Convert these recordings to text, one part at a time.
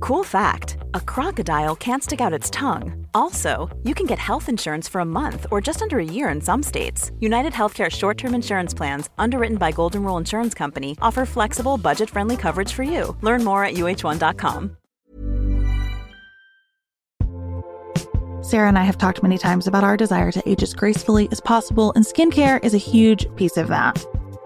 Cool fact a crocodile can't stick out its tongue. Also, you can get health insurance for a month or just under a year in some states. United Healthcare short term insurance plans, underwritten by Golden Rule Insurance Company, offer flexible, budget friendly coverage for you. Learn more at uh1.com. Sarah and I have talked many times about our desire to age as gracefully as possible, and skincare is a huge piece of that.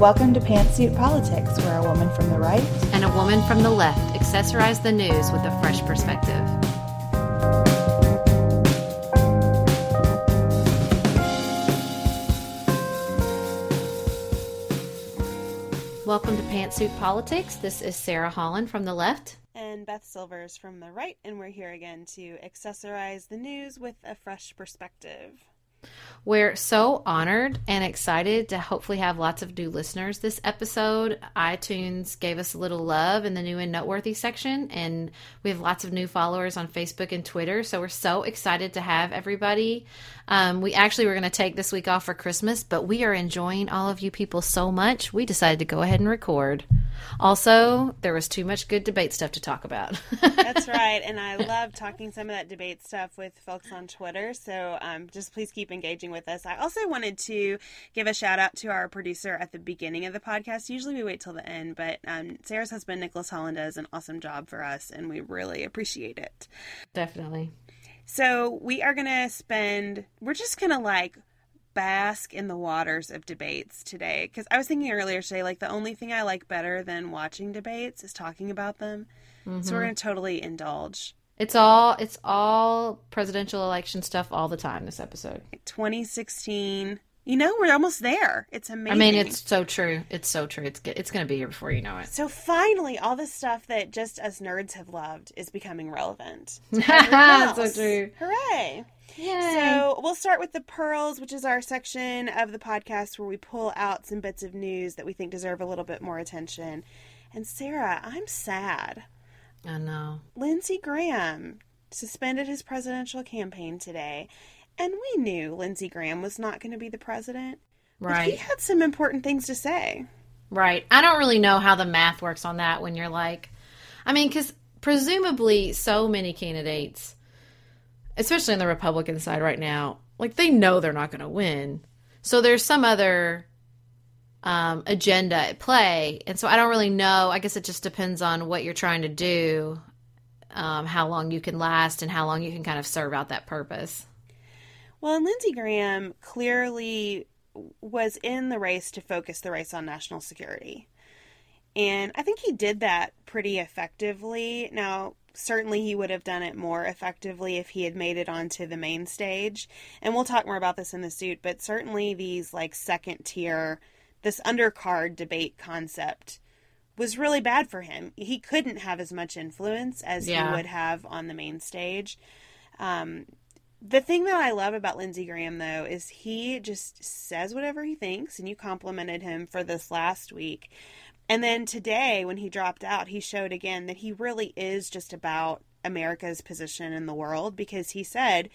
Welcome to Pantsuit Politics, where a woman from the right and a woman from the left accessorize the news with a fresh perspective. Welcome to Pantsuit Politics. This is Sarah Holland from the left. And Beth Silvers from the right, and we're here again to accessorize the news with a fresh perspective. We're so honored and excited to hopefully have lots of new listeners this episode. iTunes gave us a little love in the new and noteworthy section, and we have lots of new followers on Facebook and Twitter. So we're so excited to have everybody. Um, we actually were going to take this week off for Christmas, but we are enjoying all of you people so much, we decided to go ahead and record. Also, there was too much good debate stuff to talk about. That's right, and I love talking some of that debate stuff with folks on Twitter. So um, just please keep engaging with us. I also wanted to give a shout out to our producer at the beginning of the podcast. Usually we wait till the end, but um, Sarah's husband Nicholas Holland does an awesome job for us, and we really appreciate it. Definitely. So we are gonna spend. We're just gonna like bask in the waters of debates today because I was thinking earlier today, like the only thing I like better than watching debates is talking about them. Mm-hmm. So we're gonna totally indulge. It's all it's all presidential election stuff all the time. This episode, 2016. You know, we're almost there. It's amazing. I mean, it's so true. It's so true. It's it's going to be here before you know it. So finally, all the stuff that just us nerds have loved is becoming relevant. so true. Hooray! Yay. So we'll start with the pearls, which is our section of the podcast where we pull out some bits of news that we think deserve a little bit more attention. And Sarah, I'm sad. I know. Lindsey Graham suspended his presidential campaign today, and we knew Lindsey Graham was not going to be the president. Right. he had some important things to say. Right. I don't really know how the math works on that when you're like, I mean, because presumably so many candidates, especially on the Republican side right now, like they know they're not going to win. So there's some other um, agenda at play. And so I don't really know. I guess it just depends on what you're trying to do, um, how long you can last, and how long you can kind of serve out that purpose. Well, and Lindsey Graham clearly was in the race to focus the race on national security. And I think he did that pretty effectively. Now, certainly he would have done it more effectively if he had made it onto the main stage. And we'll talk more about this in the suit, but certainly these like second tier, this undercard debate concept was really bad for him. He couldn't have as much influence as Yeah. he would have on the main stage. Um, the thing that I love about Lindsey Graham, though, is he just says whatever he thinks, and you complimented him for this last week. And then today, when he dropped out, he showed again that he really is just about America's position in the world because he said,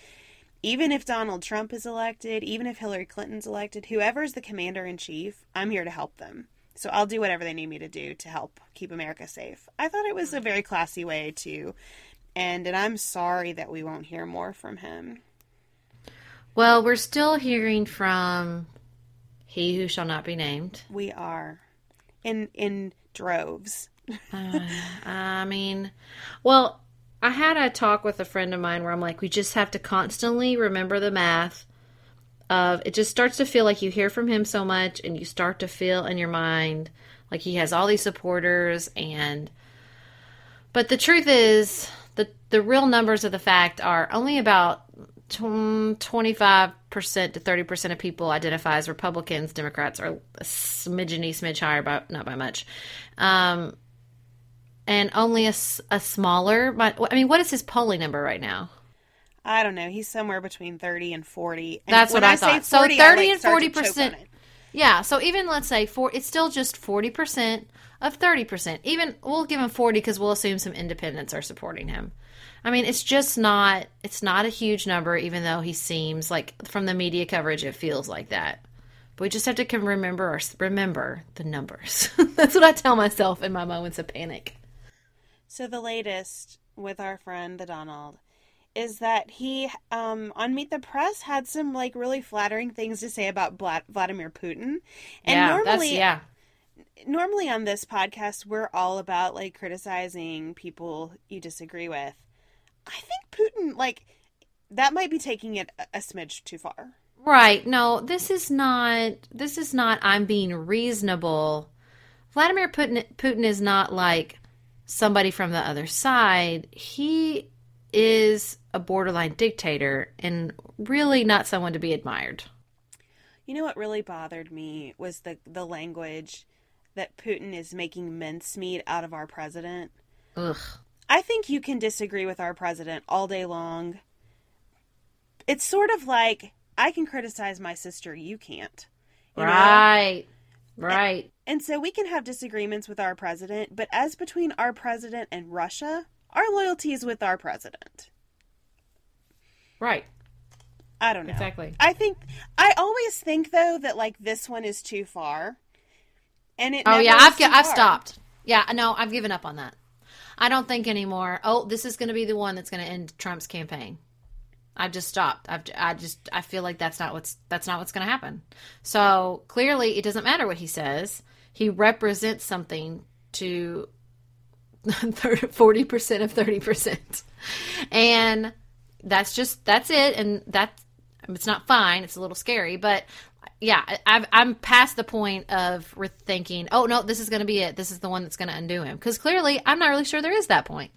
even if Donald Trump is elected, even if Hillary Clinton's elected, whoever's the commander in chief, I'm here to help them. So I'll do whatever they need me to do to help keep America safe. I thought it was a very classy way to end, and I'm sorry that we won't hear more from him. Well, we're still hearing from he who shall not be named. We are in in droves. Uh, I mean, well, I had a talk with a friend of mine where I'm like, we just have to constantly remember the math of it just starts to feel like you hear from him so much and you start to feel in your mind like he has all these supporters and but the truth is the the real numbers of the fact are only about 25% to 30% of people identify as Republicans, Democrats are a smidgeny smidge higher but not by much. Um and only a, a smaller but I mean what is his polling number right now? I don't know. He's somewhere between thirty and forty. And That's what I say thought. So 40, I, 30 like, and 40%. choke on it. Yeah, so even let's say four, it's still just forty percent of thirty percent. Even we'll give him forty because we'll assume some independents are supporting him. I mean, it's just not it's not a huge number, even though he seems like from the media coverage it feels like that. But we just have to remember our, remember the numbers. That's what I tell myself in my moments of panic. So the latest with our friend the Donald is that he um, on Meet the Press had some like really flattering things to say about Vla- Vladimir Putin. And yeah, that's normally, yeah. normally on this podcast, we're all about like criticizing people you disagree with. I think Putin like that might be taking it a smidge too far. Right. No, this is not this is not I'm being reasonable. Vladimir Putin Putin is not like somebody from the other side. He is a borderline dictator and really not someone to be admired. You know what really bothered me was the the language that Putin is making mincemeat out of our president. Ugh. I think you can disagree with our president all day long. It's sort of like I can criticize my sister, you can't. You know? Right. Right. And so we can have disagreements with our president, but as between our president and Russia, our loyalty is with our president. Right. I don't know. Exactly. I think I always think though that like this one is too far. And it Oh yeah, I've I've far. stopped. Yeah, no, I've given up on that. I don't think anymore. Oh, this is going to be the one that's going to end Trump's campaign. I've just stopped. I've I just I feel like that's not what's that's not what's going to happen. So clearly, it doesn't matter what he says. He represents something to forty percent of thirty percent, and that's just that's it. And that's it's not fine. It's a little scary, but yeah, I- I'm past the point of re- thinking, oh no, this is going to be it. This is the one that's going to undo him. Because clearly, I'm not really sure there is that point.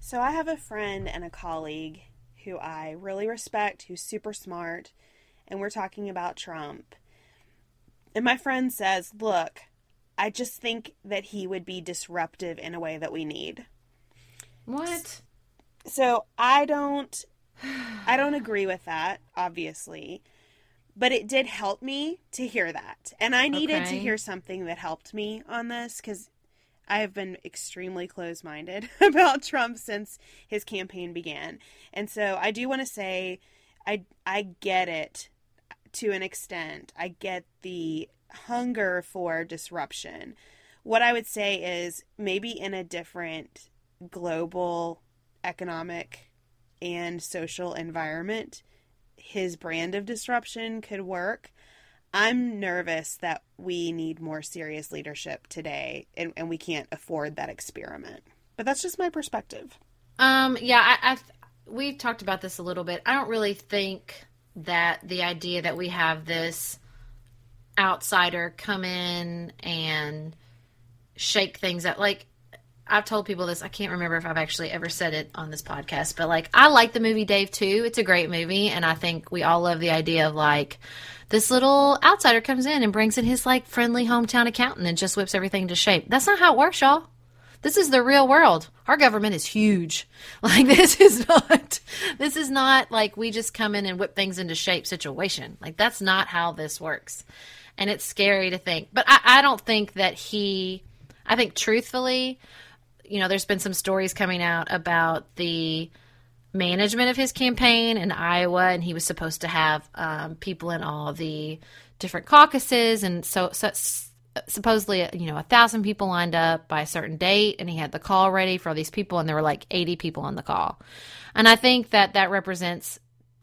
So I have a friend and a colleague who I really respect, who's super smart, and we're talking about Trump. And my friend says, "Look, I just think that he would be disruptive in a way that we need." What? So I don't I don't agree with that, obviously. But it did help me to hear that. And I needed to hear something that helped me on this cuz I have been extremely close-minded about Trump since his campaign began. And so I do want to say I I get it to an extent. I get the hunger for disruption. What I would say is maybe in a different global economic and social environment, his brand of disruption could work. I'm nervous that we need more serious leadership today and, and we can't afford that experiment. But that's just my perspective. Um, yeah, I, I we've talked about this a little bit. I don't really think that the idea that we have this outsider come in and shake things up, like I've told people this. I can't remember if I've actually ever said it on this podcast, but like I like the movie Dave too. It's a great movie, and I think we all love the idea of like this little outsider comes in and brings in his like friendly hometown accountant and just whips everything to shape. That's not how it works, y'all. This is the real world. Our government is huge. Like this is not this is not like we just come in and whip things into shape situation. Like that's not how this works. And it's scary to think. But I, I don't think that he I think truthfully, you know, there's been some stories coming out about the management of his campaign in Iowa, and he was supposed to have um, people in all the different caucuses, and so, so supposedly you know a thousand people lined up by a certain date and he had the call ready for all these people and there were like 80 people on the call. And i think that that represents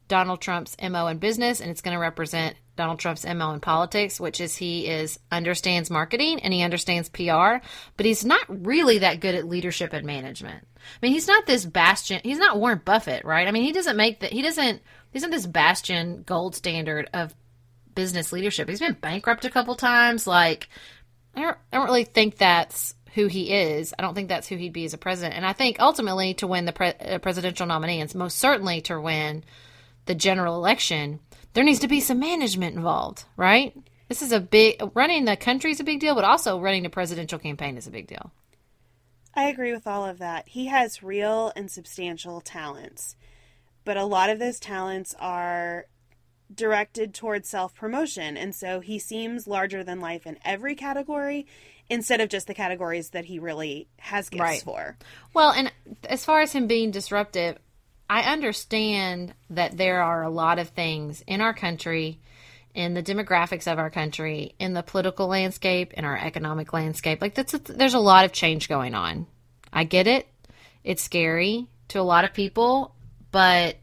donald trump's mo in business and it's going to represent donald trump's mo in politics which is he is understands marketing and he understands pr but he's not really that good at leadership and management i mean he's not this bastion he's not warren buffett right i mean he doesn't make that he doesn't he's not this bastion gold standard of business leadership. He's been bankrupt a couple times. Like, I don't, I don't really think that's who he is. I don't think that's who he'd be as a president. And I think ultimately to win the pre- uh, presidential nominee, and most certainly to win the general election, there needs to be some management involved, right? This is a big running the country is a big deal, but also running a presidential campaign is a big deal. I agree with all of that. He has real and substantial talents, but a lot of those talents are directed towards self promotion. And so he seems larger than life in every category instead of just the categories that he really has gifts right. for. Well, and as far as him being disruptive, I understand that there are a lot of things in our country, in the demographics of our country, in the political landscape, in our economic landscape. Like that's a, there's a lot of change going on. I get it. It's scary to a lot of people, but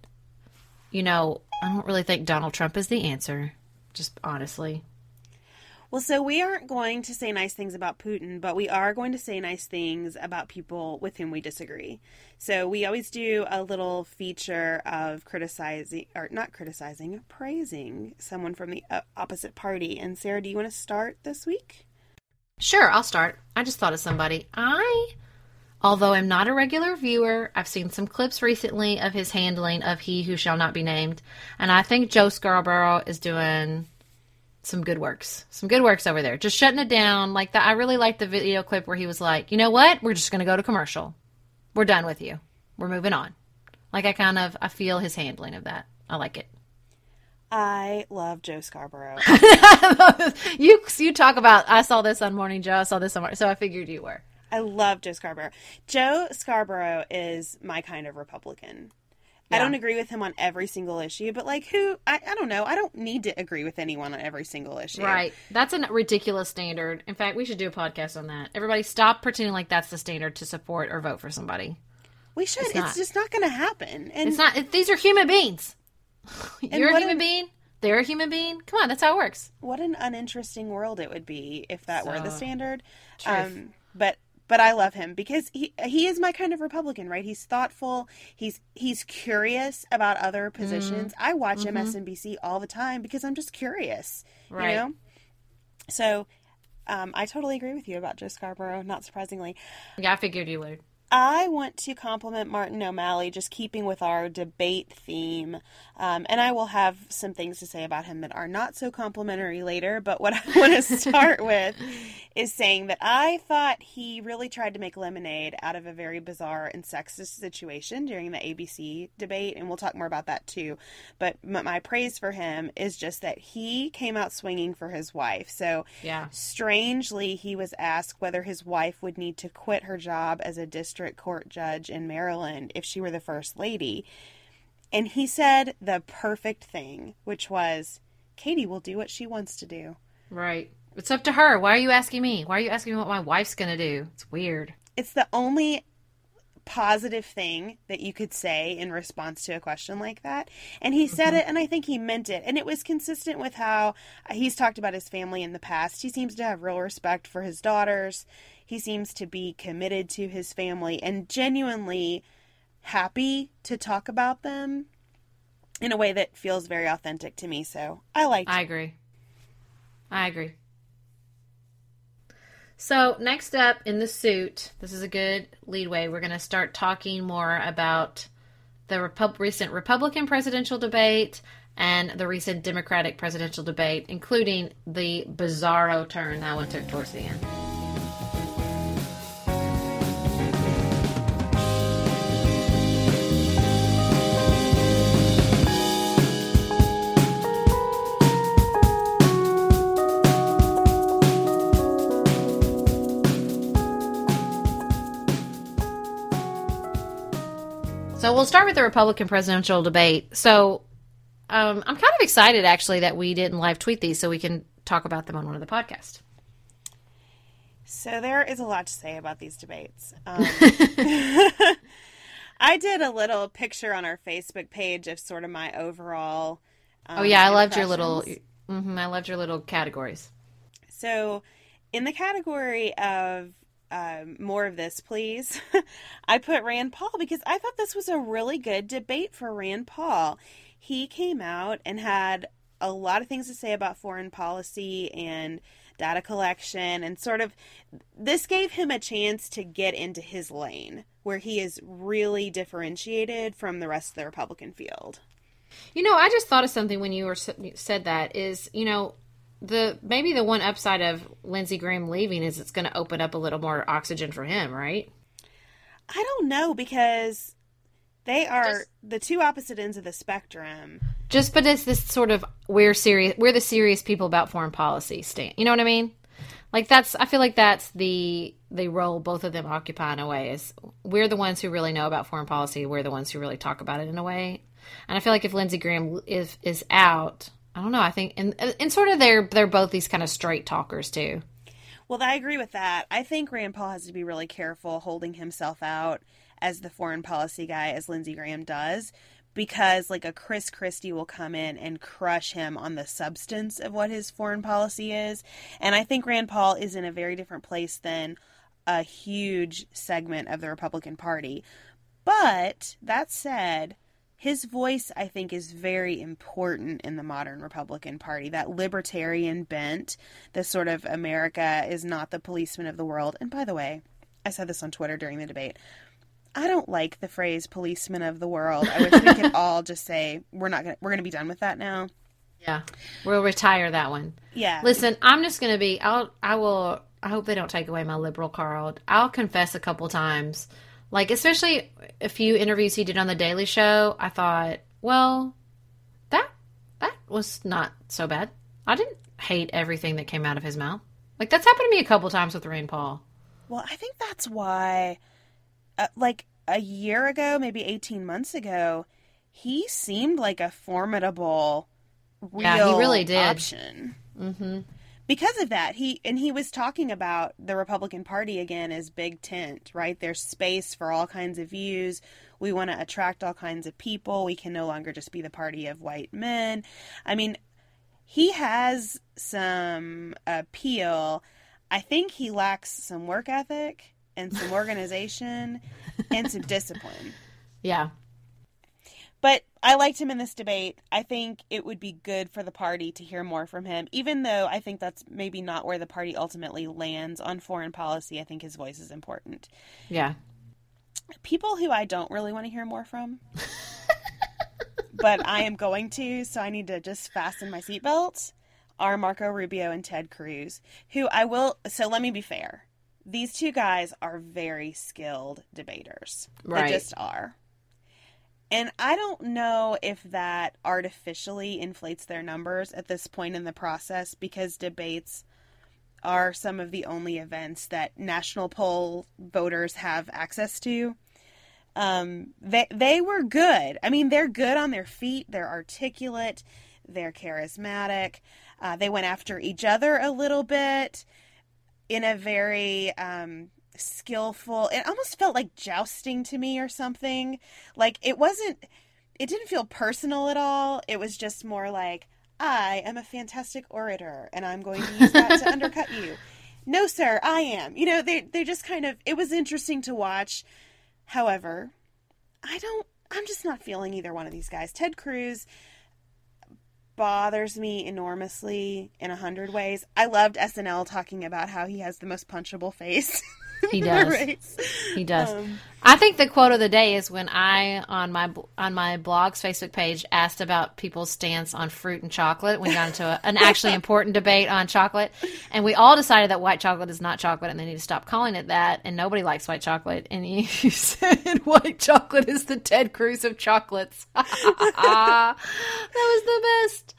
you know, I don't really think Donald Trump is the answer, just honestly. Well, so we aren't going to say nice things about Putin, but we are going to say nice things about people with whom we disagree. So we always do a little feature of criticizing, or not criticizing, praising someone from the uh, opposite party. And Sarah, do you want to start this week? Sure, I'll start. I just thought of somebody. I Although I'm not a regular viewer, I've seen some clips recently of his handling of He Who Shall Not Be Named, and I think Joe Scarborough is doing some good works. Some good works over there. Just shutting it down like that. I really liked the video clip where he was like, "You know what? We're just going to go to commercial. We're done with you. We're moving on." Like I kind of I feel his handling of that. I like it. I love Joe Scarborough. you you talk about I saw this on Morning Joe. I saw this on so I figured you were. I love Joe Scarborough. Joe Scarborough is my kind of Republican. Yeah. I don't agree with him on every single issue, but like who I, I don't know. I don't need to agree with anyone on every single issue. Right. That's a ridiculous standard. In fact, we should do a podcast on that. Everybody stop pretending like that's the standard to support or vote for somebody. We should. It's, it's just not going to happen. And it's not it, these are human beings. You're a human being. They're a human being. Come on, that's how it works. What an uninteresting world it would be if that so, were the standard. Um, but but I love him because he he is my kind of Republican, right? He's thoughtful. He's he's curious about other positions. Mm-hmm. I watch mm-hmm. MSNBC all the time because I'm just curious, right? You know. So, um, I totally agree with you about Joe Scarborough. Not surprisingly. Yeah, I figured you would. I want to compliment Martin O'Malley, just keeping with our debate theme. Um, and I will have some things to say about him that are not so complimentary later. But what I want to start with is saying that I thought he really tried to make lemonade out of a very bizarre and sexist situation during the ABC debate. And we'll talk more about that too. But my praise for him is just that he came out swinging for his wife. So, yeah. strangely, he was asked whether his wife would need to quit her job as a district district court judge in Maryland if she were the first lady. And he said the perfect thing, which was Katie will do what she wants to do. Right. It's up to her. Why are you asking me? Why are you asking me what my wife's going to do? It's weird. It's the only positive thing that you could say in response to a question like that. And he said mm-hmm. it, and I think he meant it. And it was consistent with how he's talked about his family in the past. He seems to have real respect for his daughters. He seems to be committed to his family and genuinely happy to talk about them in a way that feels very authentic to me. So I like. I agree. I agree. So, next up in the suit, this is a good leadway. We're going to start talking more about the Repu- recent Republican presidential debate and the recent Democratic presidential debate, including the bizarro turn that one took towards the end. We'll start with the Republican presidential debate. So um, I'm kind of excited actually that we didn't live tweet these so we can talk about them on one of the podcasts. So there is a lot to say about these debates. Um, I did a little picture on our Facebook page of sort of my overall. Um, oh yeah, I loved your little. impressions. hmm I loved your little categories. So, in the category of um, more of this, please, I put Rand Paul because I thought this was a really good debate for Rand Paul. He came out and had a lot of things to say about foreign policy and data collection, and sort of this gave him a chance to get into his lane where he is really differentiated from the rest of the Republican field. You know, I just thought of something when you were said that is, you know, the maybe the one upside of Lindsey Graham leaving is it's going to open up a little more oxygen for him, right? I don't know because they are Just- the two opposite ends of the spectrum. Just but it's this sort of we're serious we're the serious people about foreign policy stand. You know what I mean? Like that's I feel like that's the the role both of them occupy in a way is we're the ones who really know about foreign policy, we're the ones who really talk about it in a way. And I feel like if Lindsey Graham is is out, I don't know, I think and and sort of they're they're both these kind of straight talkers too. Well, I agree with that. I think Rand Paul has to be really careful holding himself out as the foreign policy guy, as Lindsey Graham does, because like a Chris Christie will come in and crush him on the substance of what his foreign policy is. And I think Rand Paul is in a very different place than a huge segment of the Republican Party. But that said, his voice, I think, is very important in the modern Republican Party. That libertarian bent, the sort of America is not the policeman of the world. And by the way, I said this on Twitter during the debate. I don't like the phrase policeman of the world. I wish we could all just say we're not gonna we're gonna be done with that now. Yeah. We'll retire that one. Yeah. Listen, I'm just going to be I'll I will I hope they don't take away my liberal card. I'll confess a couple times. Like especially a few interviews he did on the Daily Show, I thought, well, that that was not so bad. I didn't hate everything that came out of his mouth. Like that's happened to me a couple times with Rand Paul. Well, I think that's why, uh, like a year ago, maybe 18 months ago, he seemed like a formidable, real Yeah, he really did. option. Mhm. Because of that, he and he was talking about the Republican Party again as big tent, right? There's space for all kinds of views. We want to attract all kinds of people. We can no longer just be the party of white men. I mean, he has some appeal. I think he lacks some work ethic and some organization and some discipline. Yeah. But I liked him in this debate. I think it would be good for the party to hear more from him, even though I think that's maybe not where the party ultimately lands on foreign policy. I think his voice is important. Yeah. People who I don't really want to hear more from, but I am going to, so I need to just fasten my seatbelt, are Marco Rubio and Ted Cruz, who I will. So let me be fair. These two guys are very skilled debaters. Right. They just are. And I don't know if that artificially inflates their numbers at this point in the process because debates are some of the only events that national poll voters have access to. Um, they they were good. I mean, they're good on their feet. They're articulate. They're charismatic. Uh, they went after each other a little bit in a very um, skillful. It almost felt like jousting to me or something. Like it wasn't. It didn't feel personal at all. It was just more like I am a fantastic orator and I'm going to use that to undercut you. No, sir, I am. You know, they they just kind of. It was interesting to watch. However, I don't. I'm just not feeling either one of these guys. Ted Cruz. bothers me enormously in a hundred ways. I loved SNL talking about how he has the most punchable face. He does. He does. Um, I think the quote of the day is when I on my on my blog's Facebook page asked about people's stance on fruit and chocolate. We got into a, an actually important debate on chocolate, and we all decided that white chocolate is not chocolate, and they need to stop calling it that. And nobody likes white chocolate. And you, you said white chocolate is the Ted Cruz of chocolates. that was the best.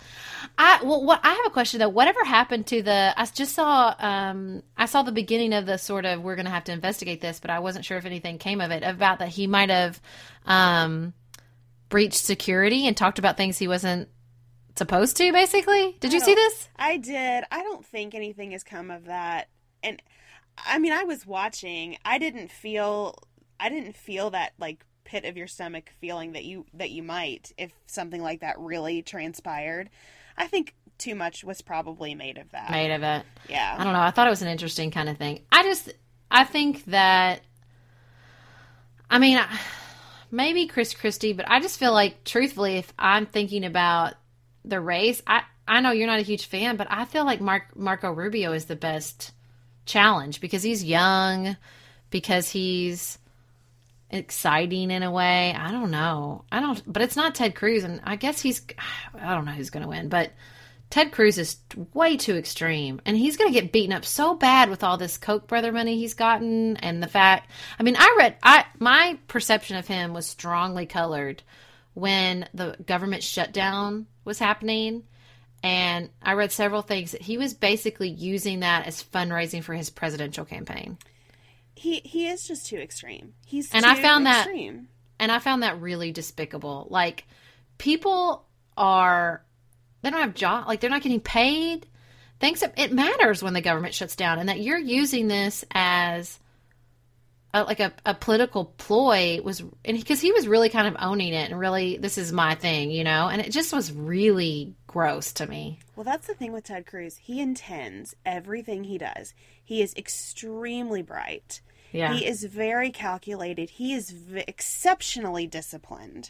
I well, what I have a question though. Whatever happened to the? I just saw. Um, I saw the beginning of the sort of. We're going to have to investigate this, but I wasn't sure if anything came of it about that he might have um, breached security and talked about things he wasn't supposed to. Basically, did you see this? I did. I don't think anything has come of that. And I mean, I was watching. I didn't feel. I didn't feel that like pit of your stomach feeling that you that you might if something like that really transpired. I think too much was probably made of that. Made of it. Yeah. I don't know. I thought it was an interesting kind of thing. I just, I think that, I mean, maybe Chris Christie, but I just feel like, truthfully, if I'm thinking about the race, I, I know you're not a huge fan, but I feel like Mark, Marco Rubio is the best challenge because he's young, because he's exciting in a way. I don't know. I don't, but it's not Ted Cruz, and I guess he's, I don't know who's going to win, but Ted Cruz is way too extreme, and he's going to get beaten up so bad with all this Koch brother money he's gotten, and the fact. I mean, I read. I my perception of him was strongly colored when the government shutdown was happening, and I read several things that he was basically using that as fundraising for his presidential campaign, He he is just too extreme. He's And I found that- extreme. and I found that really despicable. Like, people are they don't have job, like they're not getting paid. Things it matters when the government shuts down, and that you're using this as a, like a, a political ploy was, and because he was really kind of owning it, and really this is my thing, you know, and it just was really gross to me. Well, that's the thing with Ted Cruz. He intends everything he does. He is extremely bright. Yeah, He is very calculated. He is v- exceptionally disciplined.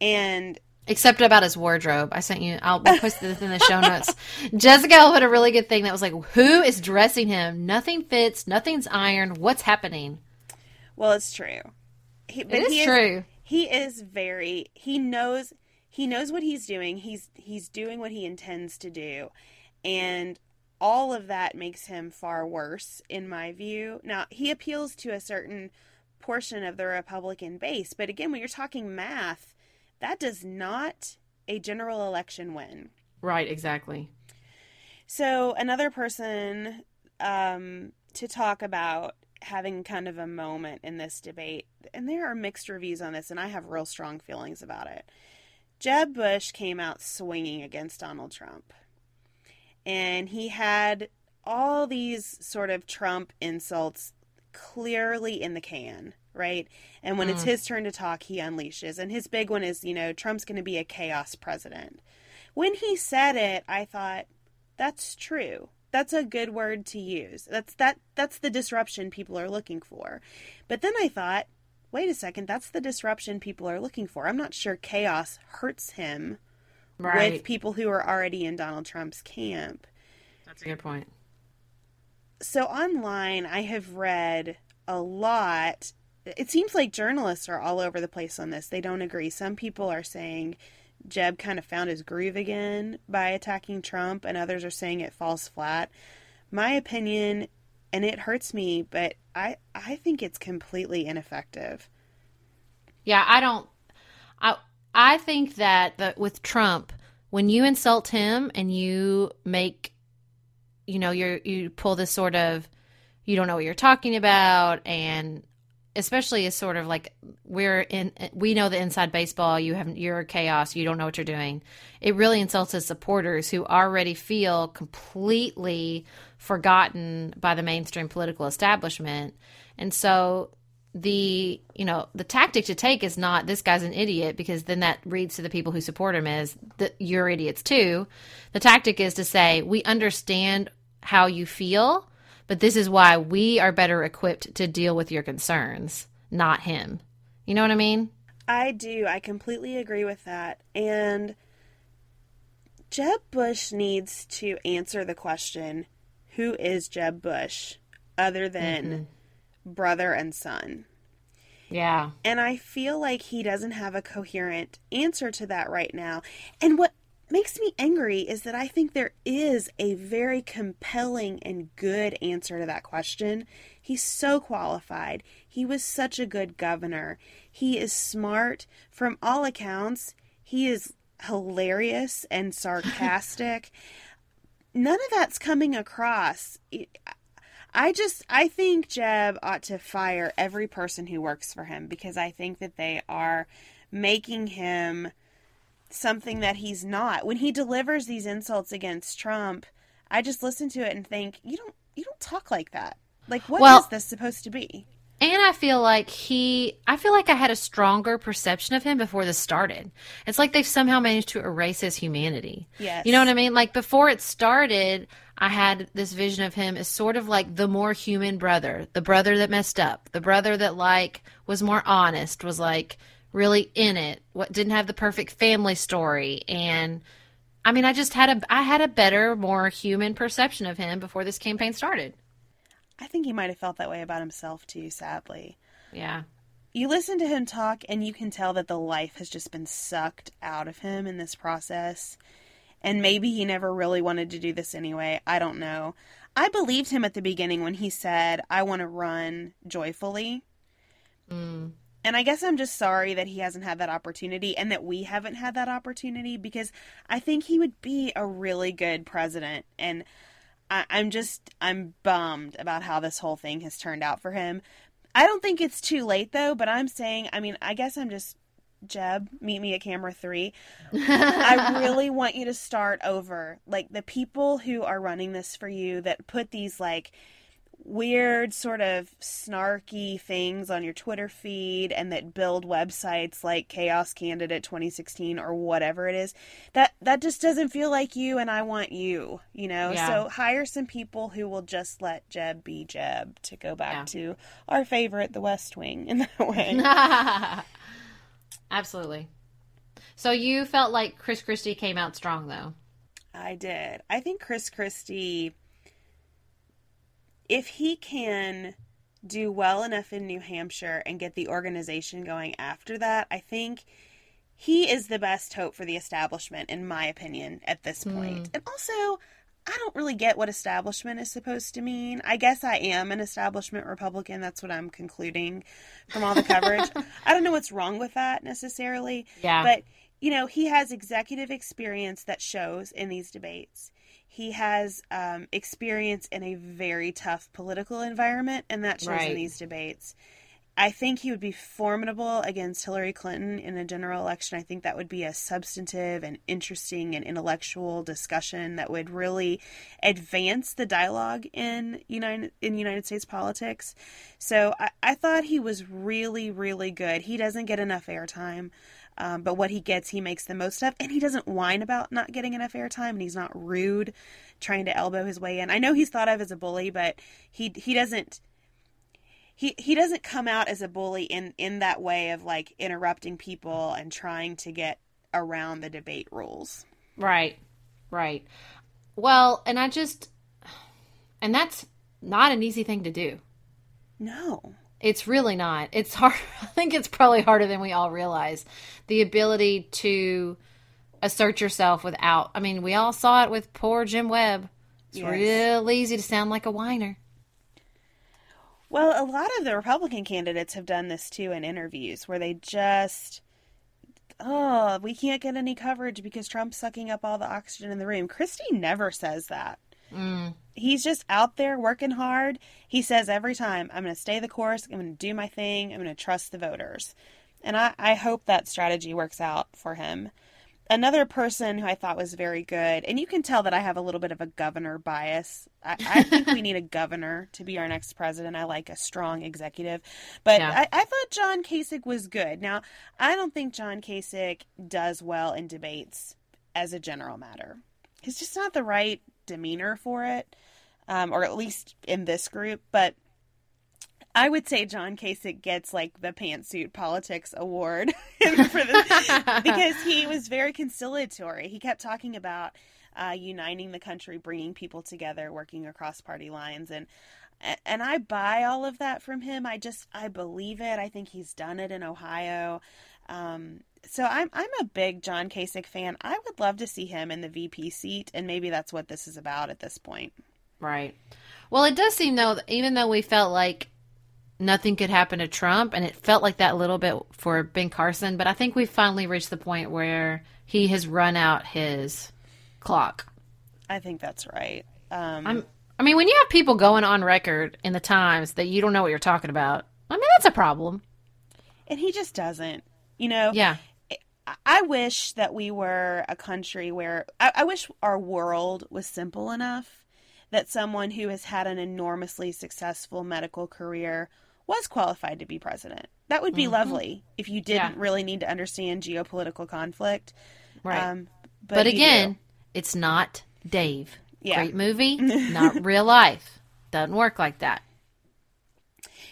And except about his wardrobe. I sent you. I'll we'll post this in the show notes. Jessica put a really good thing that was like, "Who is dressing him? Nothing fits. Nothing's ironed. What's happening?" well, it's true. He, but is he true. He is very. He knows. He knows what he's doing. He's he's doing what he intends to do, and all of that makes him far worse, in my view. Now he appeals to a certain portion of the Republican base, but again, when you're talking math, that does not a general election win. Right. Exactly. So another person um, to talk about having kind of a moment in this debate, and there are mixed reviews on this, and I have real strong feelings about it. Jeb Bush came out swinging against Donald Trump, and he had all these sort of Trump insults clearly in the can, right? And when it's mm. his turn to talk, he unleashes. And his big one is, you know, Trump's going to be a chaos president. When he said it, I thought, that's true. That's a good word to use. That's that that's the disruption people are looking for. But then I thought, wait a second, that's the disruption people are looking for. I'm not sure chaos hurts him Right. with people who are already in Donald Trump's camp. That's a good point. So online, I have read a lot. It seems like journalists are all over the place on this. They don't agree. Some people are saying Jeb kind of found his groove again by attacking Trump, and others are saying it falls flat. My opinion, and it hurts me, but I I think it's completely ineffective. Yeah, I don't. I I think that with Trump, when you insult him and you make, you know, you you pull this sort of, you don't know what you're talking about, and especially as sort of like we're in, we know the inside baseball. You have you're chaos. You don't know what you're doing. It really insults his supporters who already feel completely forgotten by the mainstream political establishment, and so the you know the tactic to take is not this guy's an idiot because then that reads to the people who support him as that you're idiots too the tactic is to say we understand how you feel but this is why we are better equipped to deal with your concerns not him you know what i mean I do. I completely agree with that. And Jeb Bush needs to answer the question who is Jeb Bush other than mm-hmm. brother and son? Yeah. And I feel like he doesn't have a coherent answer to that right now. And what makes me angry is that I think there is a very compelling and good answer to that question. He's so qualified. He was such a good governor. He is smart. From all accounts, he is hilarious and sarcastic. None of that's coming across. I just I think Jeb ought to fire every person who works for him because I think that they are making him something that he's not. When he delivers these insults against Trump, I just listen to it and think, you don't you don't talk like that. Like what well, is this supposed to be? And I feel like he, I feel like I had a stronger perception of him before this started. It's like they've somehow managed to erase his humanity. Yes. You know what I mean? Like before it started, I had this vision of him as sort of like the more human brother, the brother that messed up, the brother that like was more honest, was like really in it, what didn't have the perfect family story. And I mean, I just had a, I had a better, more human perception of him before this campaign started. I think he might have felt that way about himself too, sadly. Yeah. You listen to him talk, and you can tell that the life has just been sucked out of him in this process. And maybe he never really wanted to do this anyway. I don't know. I believed him at the beginning when he said, I want to run joyfully. Mm. And I guess I'm just sorry that he hasn't had that opportunity and that we haven't had that opportunity because I think he would be a really good president. And I, I'm just, I'm bummed about how this whole thing has turned out for him. I don't think it's too late though, but I'm saying, I mean, I guess I'm just Jeb, meet me at camera three. I really want you to start over. Like the people who are running this for you that put these like weird sort of snarky things on your Twitter feed and that build websites like Chaos Candidate 2016 or whatever it is. That that just doesn't feel like you and I want you, you know. Yeah. So hire some people who will just let Jeb be Jeb to go back yeah. to our favorite the West Wing in that way. Absolutely. So you felt like Chris Christie came out strong though. I did. I think Chris Christie if he can do well enough in New Hampshire and get the organization going after that, I think he is the best hope for the establishment, in my opinion, at this hmm. point. Mm. And also, I don't really get what establishment is supposed to mean. I guess I am an establishment Republican. That's what I'm concluding from all the coverage. I don't know what's wrong with that necessarily. Yeah. But, you know, he has executive experience that shows in these debates. He has um, experience in a very tough political environment, and that shows right. in these debates. I think he would be formidable against Hillary Clinton in a general election. I think that would be a substantive and interesting and intellectual discussion that would really advance the dialogue in United in United States politics. So I, I thought he was really, really good. He doesn't get enough airtime. Um, but what he gets, he makes the most of, and he doesn't whine about not getting enough airtime, and he's not rude, trying to elbow his way in. I know he's thought of as a bully, but he he doesn't he he doesn't come out as a bully in in that way of like interrupting people and trying to get around the debate rules. Right. Right. Well, and I just and that's not an easy thing to do. No. It's really not. It's hard. I think it's probably harder than we all realize. The ability to assert yourself without. I mean, we all saw it with poor Jim Webb. It's yes. real easy to sound like a whiner. Well, a lot of the Republican candidates have done this too in interviews where they just oh, we can't get any coverage because Trump's sucking up all the oxygen in the room. Christie never says that. Mm. He's just out there working hard. He says every time, I'm going to stay the course. I'm going to do my thing. I'm going to trust the voters. And I, I hope that strategy works out for him. Another person who I thought was very good, and you can tell that I have a little bit of a governor bias. I, I think we need a governor to be our next president. I like a strong executive. But yeah. I, I thought John Kasich was good. Now, I don't think John Kasich does well in debates as a general matter. He's just not the right demeanor for it, um, or at least in this group. But I would say John Kasich gets like the pantsuit politics award for this, because he was very conciliatory. He kept talking about uh, uniting the country, bringing people together, working across party lines, and and I buy all of that from him. I just I believe it. I think he's done it in Ohio. Um, so I'm I'm a big John Kasich fan. I would love to see him in the VP seat, and maybe that's what this is about at this point. Right. Well, it does seem though, even though we felt like nothing could happen to Trump, and it felt like that a little bit for Ben Carson, but I think we finally reached the point where he has run out his clock. I think that's right. Um, I'm, I mean, when you have people going on record in the Times that you don't know what you're talking about, I mean, that's a problem. And he just doesn't. You know? Yeah. I wish that we were a country where I, I wish our world was simple enough that someone who has had an enormously successful medical career was qualified to be president. That would be mm-hmm. lovely if you didn't yeah. really need to understand geopolitical conflict. Right. Um, but, but again, do. it's not Dave. Yeah. Great movie, not real life. Doesn't work like that.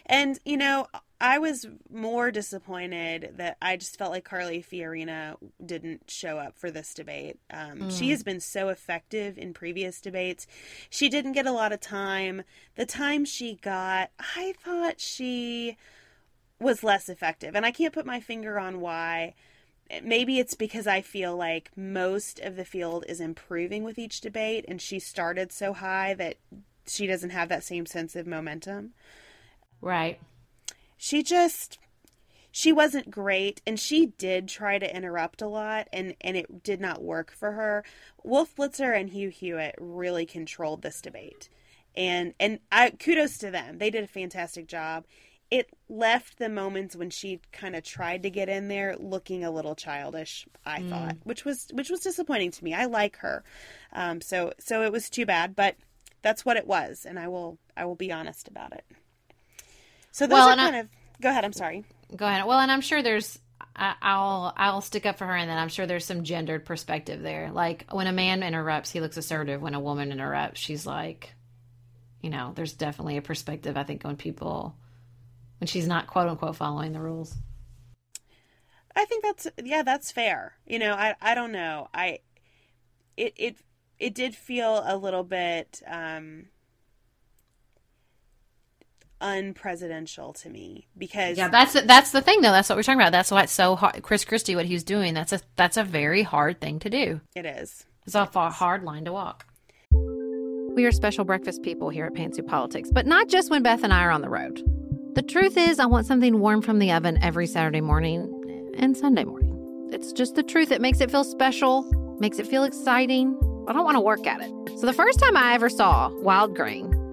And, you know, I was more disappointed that I just felt like Carly Fiorina didn't show up for this debate. Um, mm. She has been so effective in previous debates. She didn't get a lot of time. The time she got, I thought she was less effective. And I can't put my finger on why. Maybe it's because I feel like most of the field is improving with each debate, and she started so high that she doesn't have that same sense of momentum. Right she just she wasn't great and she did try to interrupt a lot and and it did not work for her. Wolf blitzer and hugh hewitt really controlled this debate and and i kudos to them. They did a fantastic job. It left the moments when she kind of tried to get in there looking a little childish i mm. thought which was which was disappointing to me. I like her. Um, so so it was too bad but that's what it was and i will i will be honest about it so those well, are kind I, of. Go ahead. I'm sorry. Go ahead. Well, and I'm sure there's. I, I'll I'll stick up for her, and then I'm sure there's some gendered perspective there. Like when a man interrupts, he looks assertive. When a woman interrupts, she's like, you know, there's definitely a perspective. I think when people, when she's not quote unquote following the rules. I think that's yeah, that's fair. You know, I I don't know. I it it it did feel a little bit um unpresidential to me because yeah that's that's the thing though. That's what we're talking about. That's why it's so hard chris christie what he's doing that's a that's a very hard thing to do. It is. It's a hard line to walk. We are special breakfast people here at pantsuit politics but not just when beth and i are on the road. The truth is i want something warm from the oven every saturday morning and sunday morning. It's just the truth. It makes it feel special makes it feel exciting i don't want to work at it. So the first time i ever saw wild grain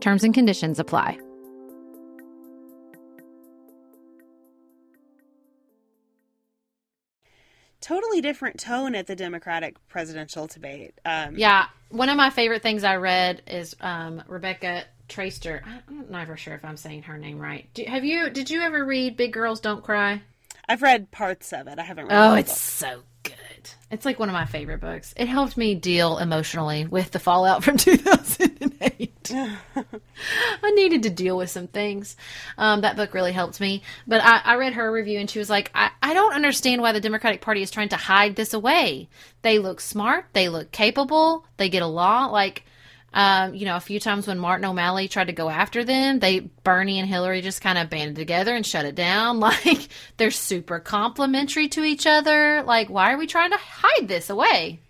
Terms and conditions apply. Totally different tone at the Democratic presidential debate. Um, Yeah, one of my favorite things I read is um, Rebecca Traister. I'm not ever sure if I'm saying her name right. Do, have you? Did you ever read Big Girls Don't Cry? I've read parts of it. I haven't read. Oh, it's book. so It's like one of my favorite books. It helped me deal emotionally with the fallout from 2008. I needed to deal with some things. Um, that book really helped me. But I, I read her review and she was like, I, I don't understand why the Democratic Party is trying to hide this away. They look smart, they look capable, they get a along. Like, um, you know, a few times when Martin O'Malley tried to go after them, they Bernie and Hillary just kind of banded together and shut it down. Like they're super complimentary to each other. Like, why are we trying to hide this away?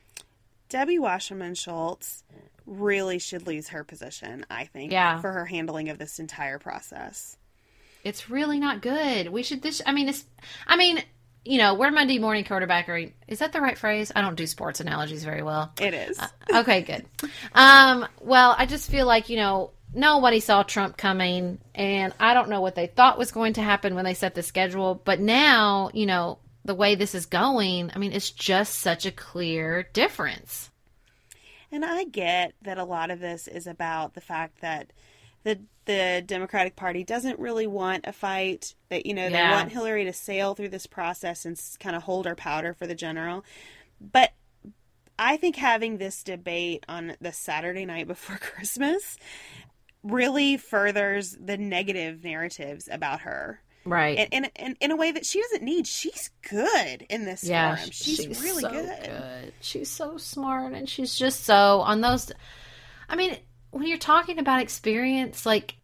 Debbie Wasserman Schultz really should lose her position. I think. Yeah. For her handling of this entire process. It's really not good. We should this. I mean, it's. I mean, you know, we're Monday morning quarterbackery. Is that the right phrase? I don't do sports analogies very well. It is. okay, good. Um, well, I just feel like, you know, nobody saw Trump coming, and I don't know what they thought was going to happen when they set the schedule. But now, you know, the way this is going, I mean, it's just such a clear difference. And I get that a lot of this is about the fact that the the Democratic Party doesn't really want a fight. That you know they want Hillary to sail through this process and kind of hold her powder for the general. But I think having this debate on the Saturday night before Christmas really furthers the negative narratives about her. Right. In, in, a way that she doesn't need. She's good in this yeah, forum. She's, really so good. She's so smart, and she's just so on those. I mean, when you're talking about experience, like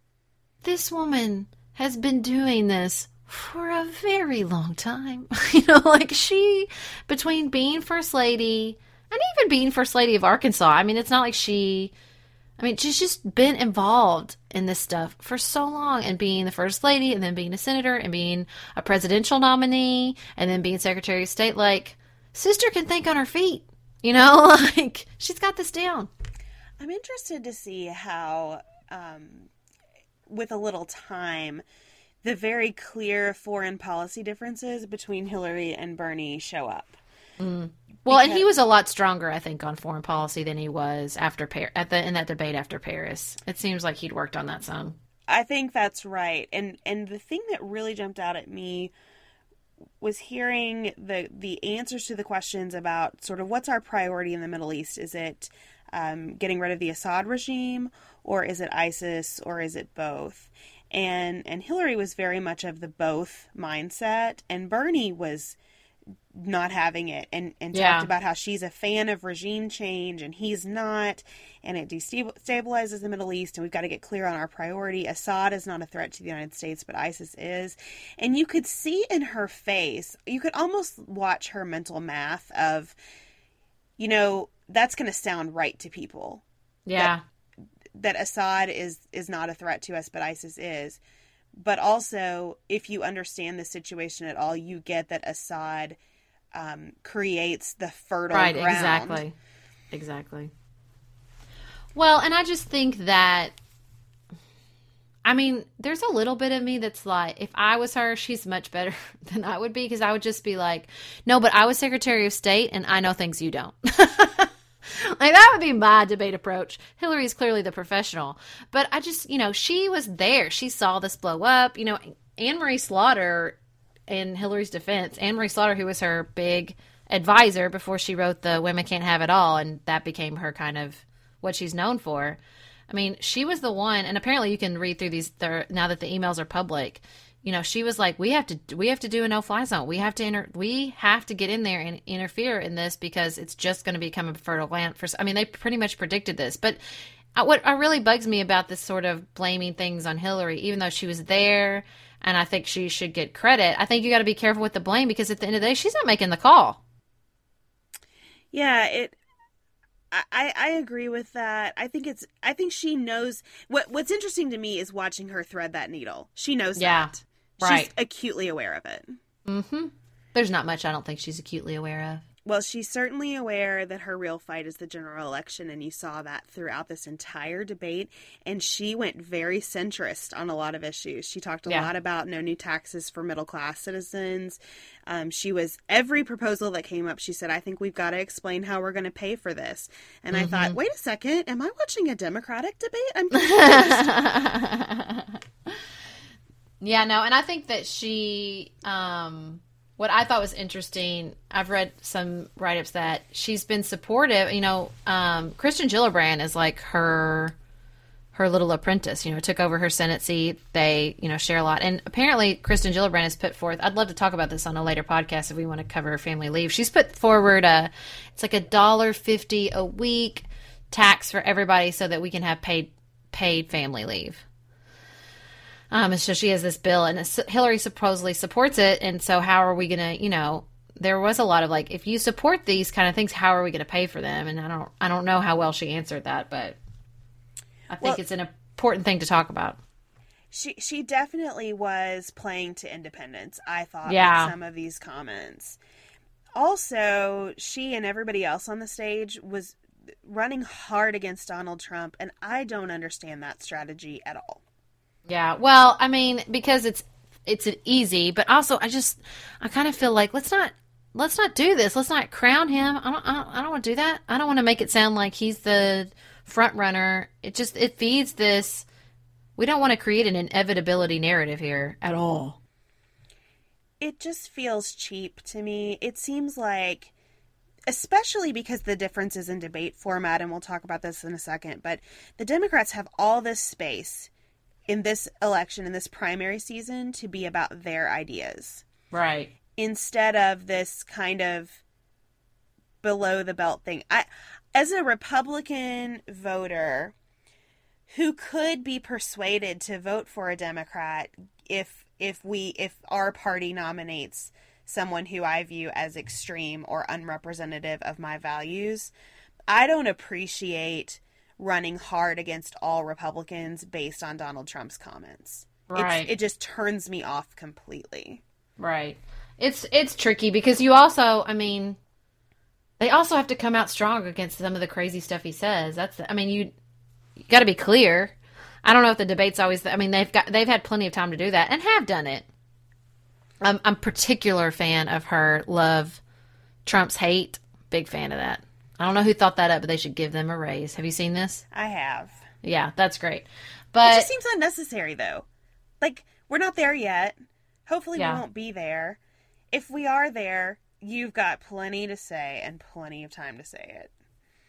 this woman has been doing this for a very long time. you know, like she between being first lady and even being first lady of Arkansas. I mean, it's not like she. I mean, she's just been involved in this stuff for so long and being the first lady and then being a senator and being a presidential nominee and then being secretary of state. Like, sister can think on her feet, you know? Like, she's got this down. I'm interested to see how, um, with a little time, the very clear foreign policy differences between Hillary and Bernie show up. Well, and he was a lot stronger, I think, on foreign policy than he was after Par- at the in that debate after Paris. It seems like he'd worked on that some. I think that's right. And and the thing that really jumped out at me was hearing the the answers to the questions about sort of what's our priority in the Middle East. Is it um, getting rid of the Assad regime, or is it ISIS, or is it both? And and Hillary was very much of the both mindset, and Bernie was not having it and, and Yeah. talked about how she's a fan of regime change and he's not and it destabilizes the middle east and we've got to get clear on our priority assad is not a threat to the united states but isis is and you could see in her face you could almost watch her mental math of you know that's going to sound right to people. Yeah. that assad is is not a threat to us but isis is. But also if you understand the situation at all you get that assad um, creates the fertile right ground. exactly. Exactly. Well and i just think that i mean there's a little bit of me that's like if i was her she's much better than i would be because i would just be like no but i was secretary of state and i know things you don't like that would be my debate approach. Hillary's clearly the professional, but I just, you know, she was there. She saw this blow up. You know, Anne Marie Slaughter, in Hillary's defense, Anne Marie Slaughter, who was her big advisor before she wrote the "Women Can't Have It All," and that became her kind of what she's known for. I mean, she was the one, and apparently you can read through these now that the emails are public you know, she was like, "We have to, we have to do a no-fly zone. We have to, inter- we have to get in there and interfere in this because it's just going to become a fertile land for." I mean, they pretty much predicted this. But uh, what uh, really bugs me about this sort of blaming things on Hillary, even though she was there, and I think she should get credit. I think you got to be careful with the blame because at the end of the day, she's not making the call. Yeah, it. I, I agree with that. I think it's I think she knows what what's interesting to me is watching her thread that needle. She knows yeah. that. Right. She's acutely aware of it. Mm-hmm. There's not much I don't think she's acutely aware of. Well, she's certainly aware that her real fight is the general election, and you saw that throughout this entire debate. And she went very centrist on a lot of issues. She talked a yeah. lot about no new taxes for middle class citizens. Um, she was every proposal that came up. She said, "I think we've got to explain how we're going to pay for this." And mm-hmm. I thought, mm-hmm. wait a second, am I watching a Democratic debate? I'm Yeah, no, and I think that she um what I thought was interesting, I've read some write ups that she's been supportive. You know, um, Kirsten Gillibrand is like her her little apprentice. You know, took over her Senate seat. They you know share a lot, and apparently Kirsten Gillibrand has put forth. I'd love to talk about this on a later podcast if we want to cover family leave. She's put forward a it's like a dollar fifty a week tax for everybody so that we can have paid paid family leave. Um, and so she has this bill, and Hillary supposedly supports it. And so, how are we going to, you know, there was a lot of like, if you support these kind of things, how are we going to pay for them? And I don't, I don't know how well she answered that, but I think well, it's an important thing to talk about. She she definitely was playing to independents. I thought, yeah, some of these comments. Also, she and everybody else on the stage was running hard against Donald Trump, and I don't understand that strategy at all. Yeah. Well, I mean, because it's it's easy, but also I just I kind of feel like let's not let's not do this. Let's not crown him. I don't I don't, I don't want to do that. I don't want to make it sound like he's the front runner. It just it feeds this we don't want to create an inevitability narrative here at all. It just feels cheap to me. It seems like especially because the differences in debate format and we'll talk about this in a second, but the Democrats have all this space in this election, in this primary season, to be about their ideas. Right. Instead of this kind of below the belt thing. I as a Republican voter who could be persuaded to vote for a Democrat if if we if our party nominates someone who I view as extreme or unrepresentative of my values, I don't appreciate running hard against all Republicans based on Donald Trump's comments. Right. It's, it just turns me off completely. Right. It's it's tricky because you also, I mean, they also have to come out strong against some of the crazy stuff he says. That's I mean, you, you got to be clear. I don't know if the debate's always. I mean, they've got they've had plenty of time to do that and have done it. I'm I'm particular fan of her love Trump's hate. Big fan of that. I don't know who thought that up, but they should give them a raise. Have you seen this? I have. Yeah, that's great. But it just seems unnecessary though. Like we're not there yet. Hopefully yeah. we won't be there. If we are there, you've got plenty to say and plenty of time to say it.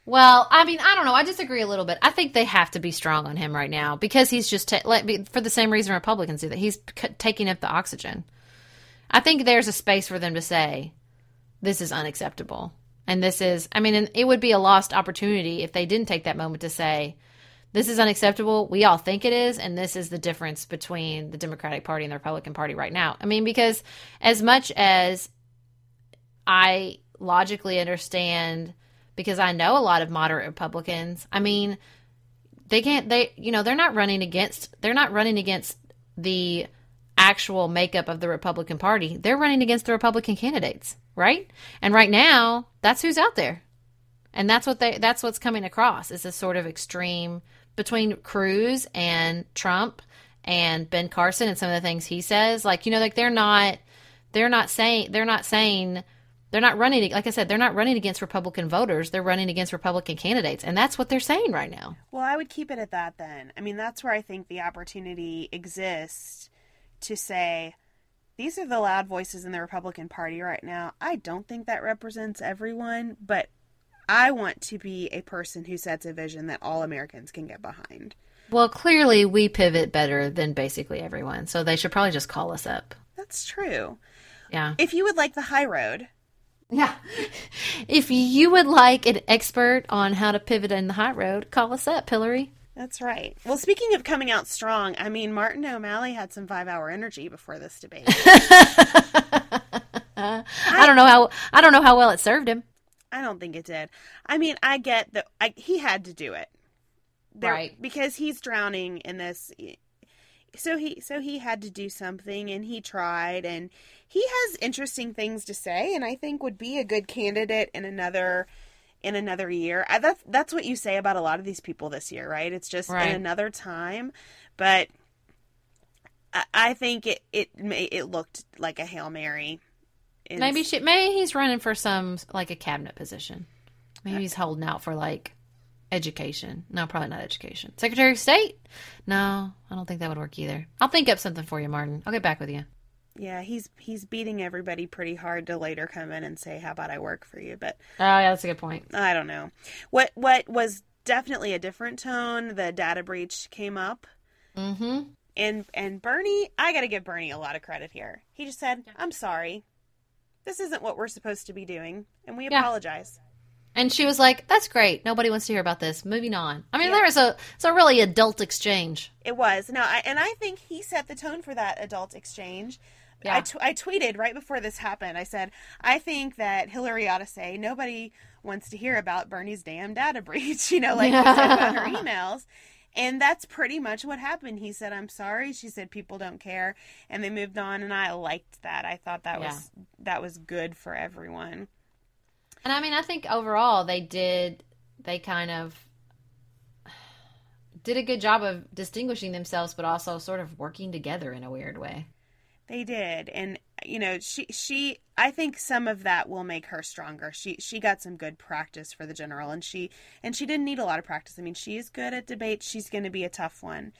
Well, I mean, I don't know. I disagree a little bit. I think they have to be strong on him right now because he's just ta- like for the same reason Republicans do that. He's c- taking up the oxygen. I think there's a space for them to say this is unacceptable. And this is, I mean, it would be a lost opportunity if they didn't take that moment to say, this is unacceptable. We all think it is. And this is the difference between the Democratic Party and the Republican Party right now. I mean, because as much as I logically understand, because I know a lot of moderate Republicans, I mean, they can't, they, you know, they're not running against, they're not running against the actual makeup of the Republican Party. They're running against the Republican candidates right? And right now, that's who's out there. And that's what they that's what's coming across is this sort of extreme between Cruz and Trump and Ben Carson and some of the things he says. Like, you know, like they're not they're not saying they're not saying They're not running, like I said, they're not running against Republican voters. They're running against Republican candidates. And that's what they're saying right now. Well, I would keep it at that then. I mean, that's where I think the opportunity exists to say, these are the loud voices in the Republican Party right now. I don't think that represents everyone, but I want to be a person who sets a vision that all Americans can get behind. Well, clearly we pivot better than basically everyone. So they should probably just call us up. That's true. Yeah. If you would like the high road, Yeah. If you would like an expert on how to pivot in the high road, call us up, Hillary. That's right. Well, speaking of coming out strong, I mean, Martin O'Malley had some five hour energy before this debate. I don't know how I don't know how well it served him. I don't think it did. I mean, I get that I, he had to do it. There- Right. Because he's drowning in this. So he so he had to do something and he tried and he has interesting things to say and I think would be a good candidate in another in another year. I, that's that's what you say about a lot of these people this year, right? It's just Right. in another time, but I, I think it it may, it looked like a hail mary. in- Maybe she maybe he's running for some like a cabinet position. Maybe he's holding out for like education. No, probably not education. Secretary of State? No, I don't think that would work either. I'll think up something for you, Martin. I'll get back with you. Yeah, he's he's beating everybody pretty hard to later come in and say, "How about I work for you?" But Oh, yeah, that's a good point. I don't know. What what was definitely a different tone. The data breach came up, Mm-hmm. and and Bernie, I got to give Bernie a lot of credit here. He just said, "I'm sorry, this isn't what we're supposed to be doing, and we Yeah. apologize." And she was like, "That's great. Nobody wants to hear about this. Moving on." I mean, Yeah. there was a it's a really adult exchange. It was no, I, and I think he set the tone for that adult exchange. Yeah. I, t- I tweeted right before this happened. I said, I think that Hillary ought to say nobody wants to hear about Bernie's damn data breach. You know, like about her emails. And that's pretty much what happened. He said, "I'm sorry." She said, "People don't care," and they moved on. And I liked that. I thought that was that was good for everyone. And I mean, I think overall they did, they kind of did a good job of distinguishing themselves, but also sort of working together in a weird way. They did, and you know, she she I think some of that will make her stronger. She she got some good practice for the general, and she and she didn't need a lot of practice. I mean, she is good at debate. She's going to be a tough one.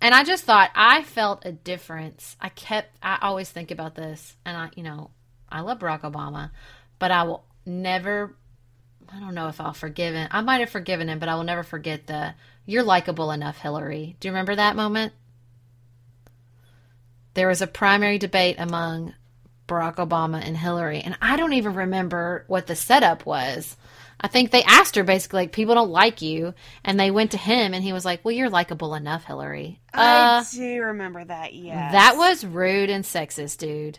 And I just thought I felt a difference. I kept, I always think about this, and I, you know, I love Barack Obama, but I will never, I don't know if I'll forgive him. I might have forgiven him, but I will never forget the, you're likable enough, Hillary. Do you remember that moment? There was a primary debate among Barack Obama and Hillary, and I don't even remember what the setup was. I think they asked her basically, like, people don't like you, and they went to him, and he was like, "Well, you're likable enough, Hillary." Uh, I do remember that. Yeah, that was rude and sexist, dude.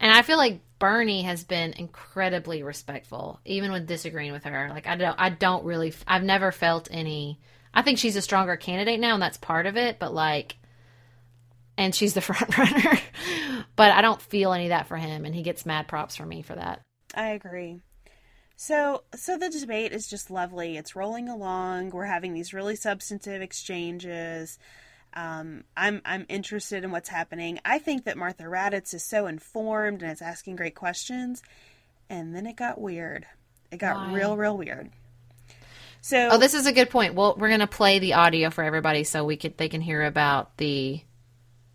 And I feel like Bernie has been incredibly respectful, even with disagreeing with her. Like I don't, I don't really, I've never felt any. I think she's a stronger candidate now, and that's part of it. But like, and she's the front runner. but I don't feel any of that for him, and he gets mad props for me for that. I agree. So so the debate is just lovely. It's rolling along. We're having these really substantive exchanges. Um, I'm I'm interested in what's happening. I think that Martha Raddatz is so informed and is asking great questions. And then it got weird. It got Why? real, real weird. So Oh, this is a good point. Well, we're gonna play the audio for everybody so we could they can hear about the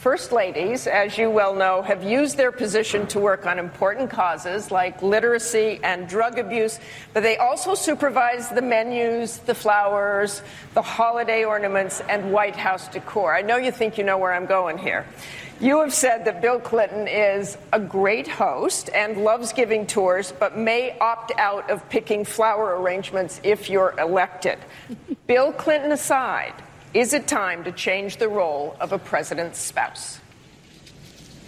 First ladies, as you well know, have used their position to work on important causes like literacy and drug abuse, but they also supervise the menus, the flowers, the holiday ornaments, and White House decor. I know you think you know where I'm going here. You have said that Bill Clinton is a great host and loves giving tours, but may opt out of picking flower arrangements if you're elected. Bill Clinton aside, is it time to change the role of a president's spouse?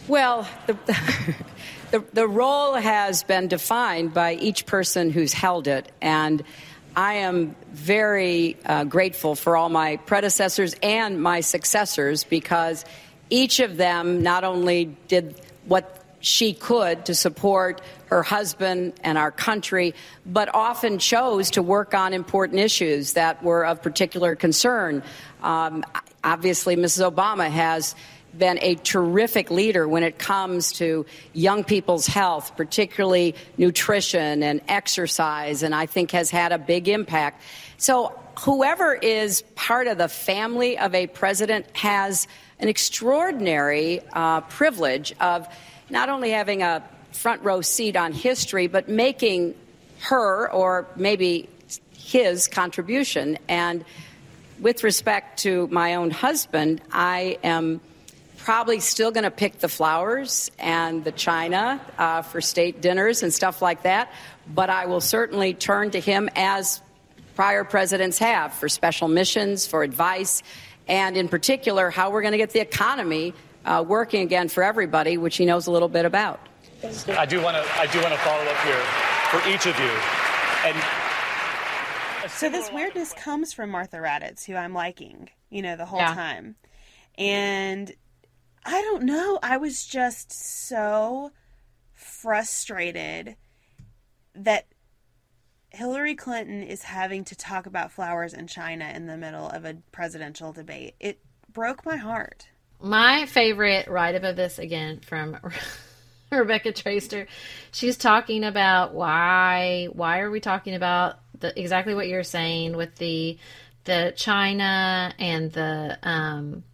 Well, the, the, the, role has been defined by each person who's held it. And I am very uh, grateful for all my predecessors and my successors because each of them not only did what she could to support her husband and our country, but often chose to work on important issues that were of particular concern. Um, obviously, Mrs. Obama has been a terrific leader when it comes to young people's health, particularly nutrition and exercise, and I think has had a big impact. So, whoever is part of the family of a president has an extraordinary uh, privilege of not only having a front row seat on history, but making her or maybe his contribution. And with respect to my own husband, I am probably still going to pick the flowers and the china uh, for state dinners and stuff like that. But I will certainly turn to him as prior presidents have for special missions, for advice, and in particular, how we're going to get the economy uh, working again for everybody, which he knows a little bit about. I do want to. I do want to follow up here for each of you, and so this weirdness comes from Martha Raddatz, who I'm liking, you know, the whole yeah. time, and I don't know. I was just so frustrated that Hillary Clinton is having to talk about flowers in China in the middle of a presidential debate. It broke my heart. My favorite write up of this again from Rebecca Traister. She's talking about why why are we talking about the exactly what you're saying with the the China and the um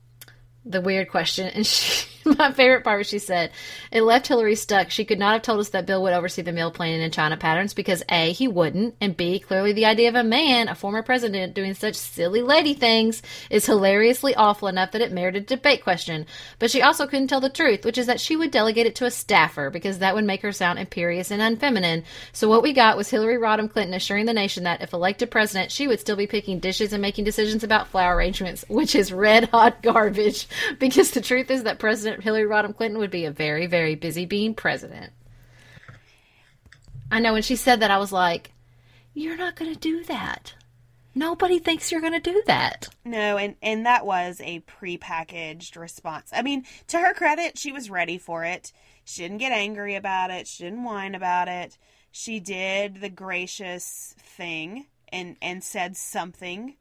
the weird question, and she, my favorite part was she said, "It left Hillary stuck. She could not have told us that Bill would oversee the meal planning in China patterns because a he wouldn't, and b clearly the idea of a man, a former president, doing such silly lady things is hilariously awful enough that it merited a debate question. But she also couldn't tell the truth, which is that she would delegate it to a staffer because that would make her sound imperious and unfeminine. So what we got was Hillary Rodham Clinton assuring the nation that if elected president, she would still be picking dishes and making decisions about flower arrangements, which is red hot garbage." because the truth is that President Hillary Rodham Clinton would be a very, very busy being president. I know when she said that, I was like, you're not going to do that. Nobody thinks you're going to do that. No, and and that was a prepackaged response. I mean, to her credit, she was ready for it. She didn't get angry about it. She didn't whine about it. She did the gracious thing and and said something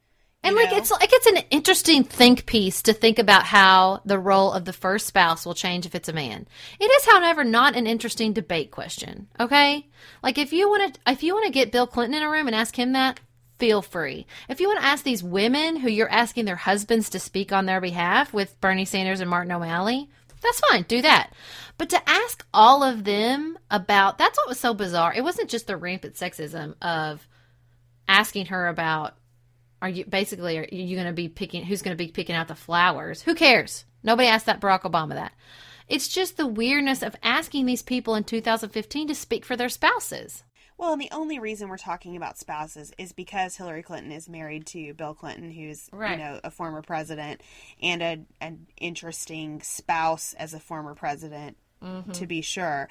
and like know? it's like it's an interesting think piece to think about how the role of the first spouse will change if it's a man. It is, however, not an interesting debate question. Okay, like if you want to if you want to get Bill Clinton in a room and ask him that, feel free. If you want to ask these women who you're asking their husbands to speak on their behalf with Bernie Sanders and Martin O'Malley, that's fine. Do that. But to ask all of them about that's what was so bizarre. It wasn't just the rampant sexism of asking her about are you basically are you going to be picking who's going to be picking out the flowers? Who cares? Nobody asked that Barack Obama that. It's just the weirdness of asking these people in 2015 to speak for their spouses. Well, and the only reason we're talking about spouses is because Hillary Clinton is married to Bill Clinton, who's right. you know a former president and a, an interesting spouse as a former president Mm-hmm. to be sure.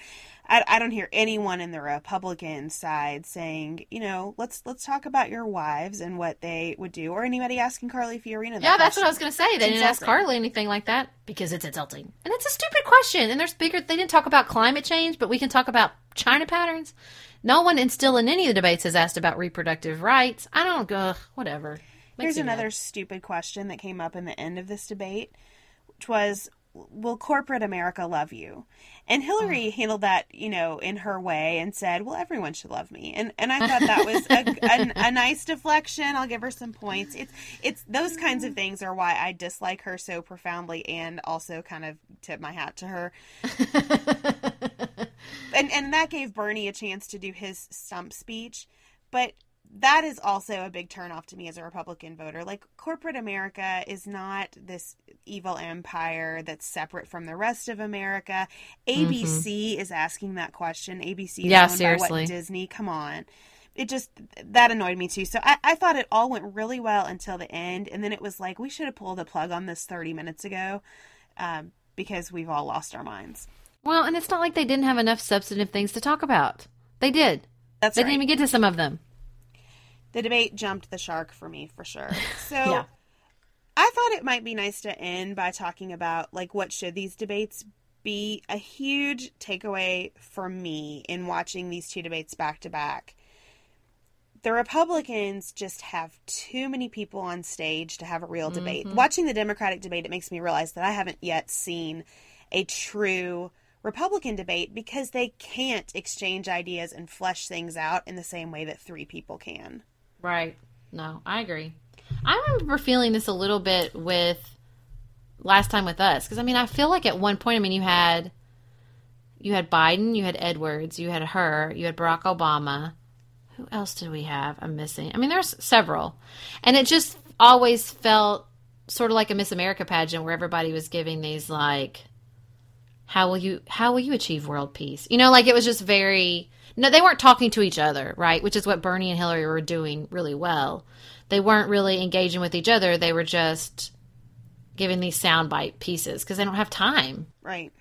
I, I don't hear anyone in the Republican side saying, you know, let's let's talk about your wives and what they would do, or anybody asking Carly Fiorina. That yeah, that's what I was going to say. They didn't ask Carly anything like that because it's insulting, and it's a stupid question. And there's bigger. They didn't talk about climate change, but we can talk about China patterns. No one in still in any of the debates has asked about reproductive rights. I don't go whatever. Makes Here's another mad. stupid question that came up in the end of this debate, which was will corporate America love you? And Hillary oh. handled that, you know, in her way and said, well, everyone should love me. And and I thought that was a, a, a, nice deflection. I'll give her some points. It's it's those kinds of mm. things are why I dislike her so profoundly and also kind of tip my hat to her. and and that gave Bernie a chance to do his stump speech. But that is also a big turnoff to me as a Republican voter. Like corporate America is not this evil empire that's separate from the rest of America. ABC mm-hmm. is asking that question. ABC, yeah, seriously, Disney. Come on, it just that annoyed me too. So I, I thought it all went really well until the end, and then it was like we should have pulled the plug on this thirty minutes ago, um, because we've all lost our minds. Well, and it's not like they didn't have enough substantive things to talk about. They did. That's they right. didn't even get to some of them the debate jumped the shark for me for sure. So yeah. I thought it might be nice to end by talking about like what should these debates be. A huge takeaway for me in watching these two debates back to back. The Republicans just have too many people on stage to have a real debate. Mm-hmm. Watching the Democratic debate, it makes me realize that I haven't yet seen a true Republican debate because they can't exchange ideas and flesh things out in the same way that three people can. Right. No, I agree. I remember feeling this a little bit with last time with us because I mean I feel like at one point I mean you had you had Biden, you had Edwards, you had her, you had Barack Obama. Who else did we have? I'm missing. I mean there's several. And it just always felt sort of like a Miss America pageant where everybody was giving these like how will you how will you achieve world peace? You know, like it was just very no, they weren't talking to each other, right? Which is what Bernie and Hillary were doing really well. They weren't really engaging with each other. They were just giving these soundbite pieces because they don't have time. Right.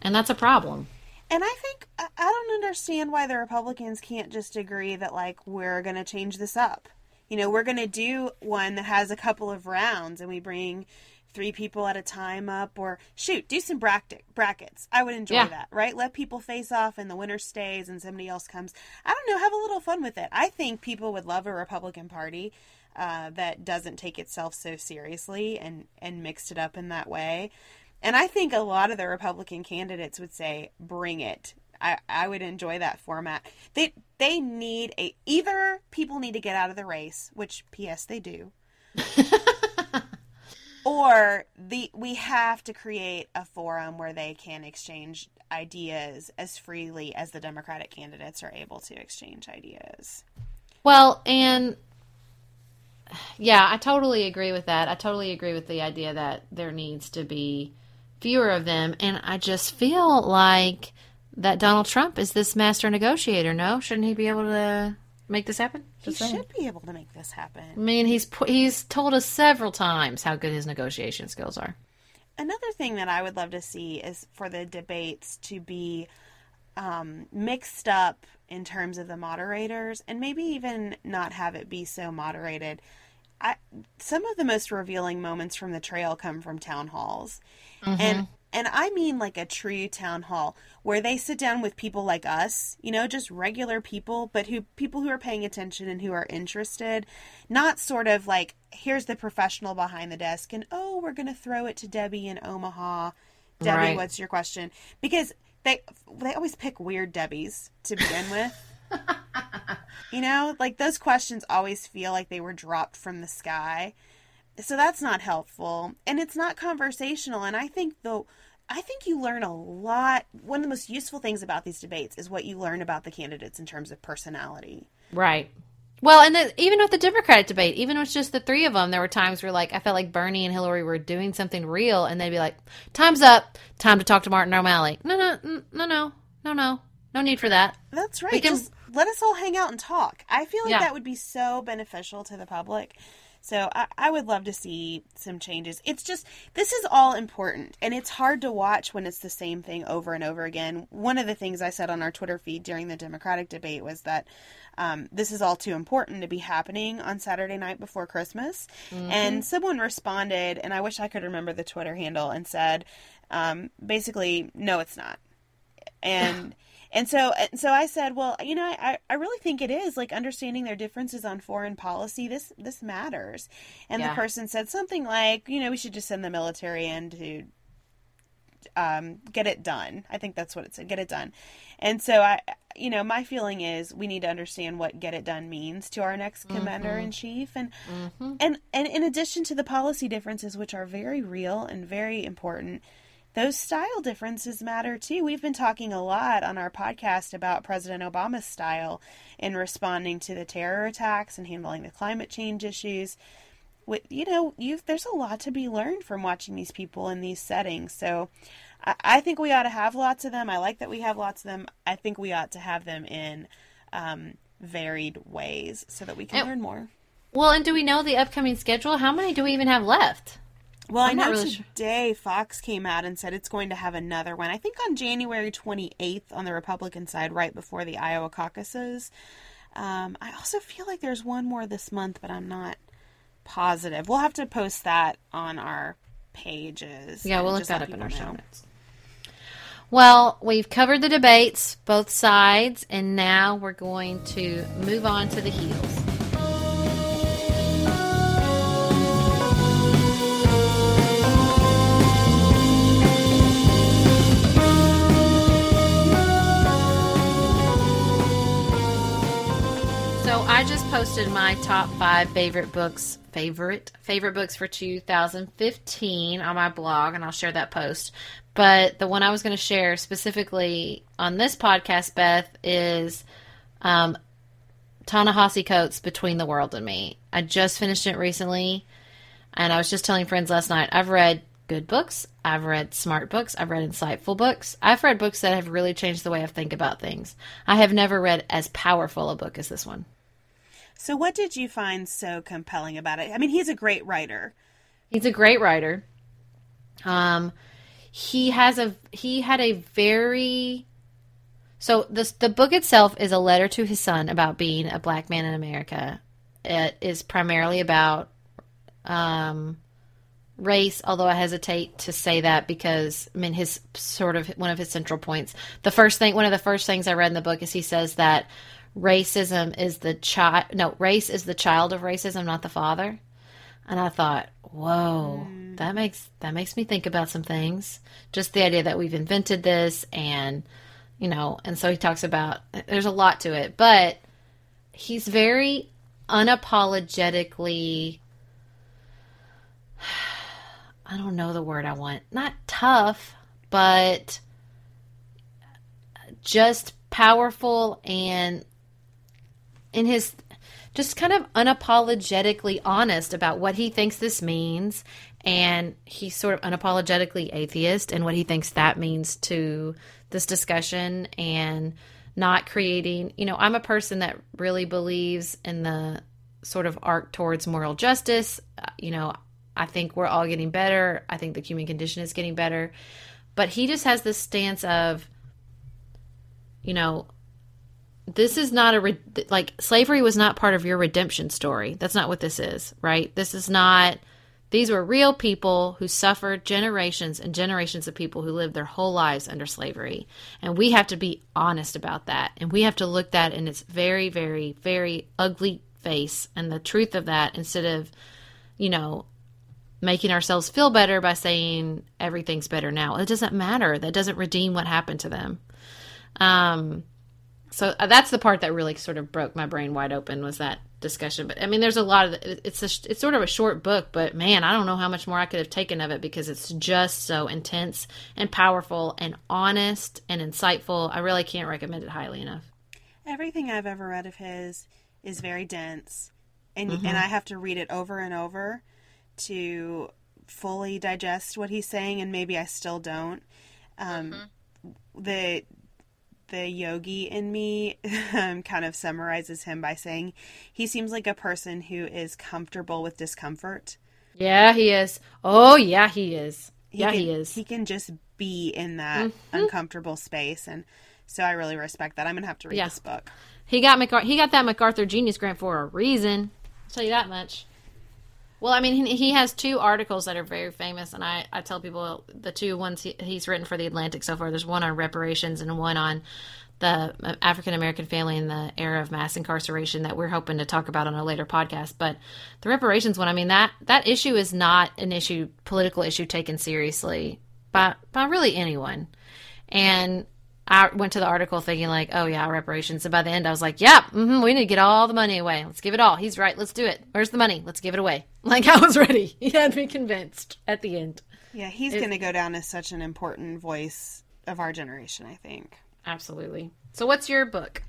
And that's a problem. And I think I don't understand why the Republicans can't just agree that like we're going to change this up. You know, we're going to do one that has a couple of rounds and we bring three people at a time up or shoot do some bracket brackets i would enjoy yeah. that right let people face off and the winner stays and somebody else comes i don't know have a little fun with it i think people would love a republican party uh, that doesn't take itself so seriously and and mixed it up in that way and i think a lot of the republican candidates would say bring it I, I would enjoy that format. They they need a either people need to get out of the race, which P.S. they do, or the we have to create a forum where they can exchange ideas as freely as the Democratic candidates are able to exchange ideas. Well, and yeah, I totally agree with that. I totally agree with the idea that there needs to be fewer of them. And I just feel like that Donald Trump is this master negotiator. No, shouldn't he be able to make this happen? Just he saying. should be able to make this happen. I mean, he's he's told us several times how good his negotiation skills are. Another thing that I would love to see is for the debates to be um, mixed up in terms of the moderators, and maybe even not have it be so moderated. I, some of the most revealing moments from the trail come from town halls, mm-hmm. and and I mean like a true town hall where they sit down with people like us, you know, just regular people, but who people who are paying attention and who are interested, not sort of like here's the professional behind the desk and oh, we're going to throw it to Debbie in Omaha. Debbie, right. what's your question? Because they they always pick weird Debbies to begin with. you know, like those questions always feel like they were dropped from the sky. So that's not helpful and it's not conversational and I think though I think you learn a lot. One of the most useful things about these debates is what you learn about the candidates in terms of personality. Right. Well, and the, even with the Democratic debate, even with just the three of them, there were times where like I felt like Bernie and Hillary were doing something real, and they'd be like, "Time's up. Time to talk to Martin O'Malley." No, no, no, no, no, no, no need for that. That's right. Can, just let us all hang out and talk. I feel like yeah. that would be so beneficial to the public. So I, I would love to see some changes. It's just, this is all important and it's hard to watch when it's the same thing over and over again. One of the things I said on our Twitter feed during the Democratic debate was that um, this is all too important to be happening on Saturday night before Christmas. Mm-hmm. And someone responded, and I wish I could remember the Twitter handle, and said, um, basically, no, it's not. And and so, and so I said, well, you know, I, I really think it is like understanding their differences on foreign policy. This this matters. And yeah. the person said something like, you know, we should just send the military in to um, get it done. I think that's what it said. Get it done. And so I, you know, my feeling is we need to understand what get it done means to our next mm-hmm. commander in chief, and mm-hmm. and and in addition to the policy differences, which are very real and very important those style differences matter too. We've been talking a lot on our podcast about President Obama's style in responding to the terror attacks and handling the climate change issues. With, you know, there's a lot to be learned from watching these people in these settings. So I, I, think we ought to have lots of them. I like that we have lots of them. I think we ought to have them in um, varied ways so that we can and, learn more. Well, and do we know the upcoming schedule? How many do we even have left? Well, I'm i know really today sure. Fox came out and said it's going to have another one. I think on January 28th on the Republican side, right before the Iowa caucuses. Um, I also feel like there's one more this month, but I'm not positive. We'll have to post that on our pages. Yeah, we'll look that up in our show notes. Well, we've covered the debates, both sides, and now we're going to move on to the heels. I just posted my top five favorite books, favorite favorite books for 2015 on my blog, and I'll share that post. But the one I was going to share specifically on this podcast, Beth, is um, Ta-Nehisi Coates' "Between the World and Me." I just finished it recently, and I was just telling friends last night. I've read good books. I've read smart books. I've read insightful books. I've read books that have really changed the way I think about things. I have never read as powerful a book as this one. So, what did you find so compelling about it? I mean, he's a great writer. He's a great writer. Um, he has a he had a very so the the book itself is a letter to his son about being a black man in America. It is primarily about um, race, although I hesitate to say that because I mean his sort of one of his central points. The first thing, one of the first things I read in the book is he says that racism is the child no race is the child of racism not the father and i thought whoa mm. that makes that makes me think about some things just the idea that we've invented this and you know and so he talks about there's a lot to it but he's very unapologetically I don't know the word I want. Not tough, but just powerful and in his just kind of unapologetically honest about what he thinks this means. And he's sort of unapologetically atheist and what he thinks that means to this discussion and not creating you know i'm a person that really believes in the sort of arc towards moral justice. Uh, you know i think we're all getting better. I think the human condition is getting better. But he just has this stance of you know this is not a re- like slavery was not part of your redemption story that's not what this is right this is not these were real people who suffered generations and generations of people who lived their whole lives under slavery. And we have to be honest about that. And we have to look that in its very, very, very ugly face and the truth of that instead of, you know, making ourselves feel better by saying everything's better now. It doesn't matter. That doesn't redeem what happened to them. Um, so uh, that's the part that really sort of broke my brain wide open was that discussion. But I mean, there's a lot of it's a, it's sort of a short book, but man, I don't know how much more I could have taken of it because it's just so intense and powerful and honest and insightful. I really can't recommend it highly enough. Everything I've ever read of his is very dense, and mm-hmm. and I have to read it over and over to fully digest what he's saying, and maybe I still don't. Um, mm-hmm. The the yogi in me um, kind of summarizes him by saying he seems like a person who is comfortable with discomfort. Yeah, he is. Oh, yeah, he is. He yeah, can, he is. He can just be in that mm-hmm. uncomfortable space, and so I really respect that. I'm gonna have to read yeah. this book. He got MacArthur. He got that MacArthur Genius Grant for a reason. I'll tell you that much. Well, I mean, he, has two articles that are very famous, and I, I tell people the two ones he, he's written for the Atlantic so far. There's one on reparations and one on the African American family in the era of mass incarceration that we're hoping to talk about on a later podcast. But the reparations one, I mean that that issue is not an issue, political issue taken seriously by by really anyone. And I went to the article thinking like, oh yeah, reparations. And by the end, I was like, yeah, mm-hmm, we need to get all the money away. Let's give it all. He's right. Let's do it. Where's the money? Let's give it away. Like I was ready. He had me convinced at the end. Yeah, he's going to go down as such an important voice of our generation. I think. Absolutely. So, what's your book?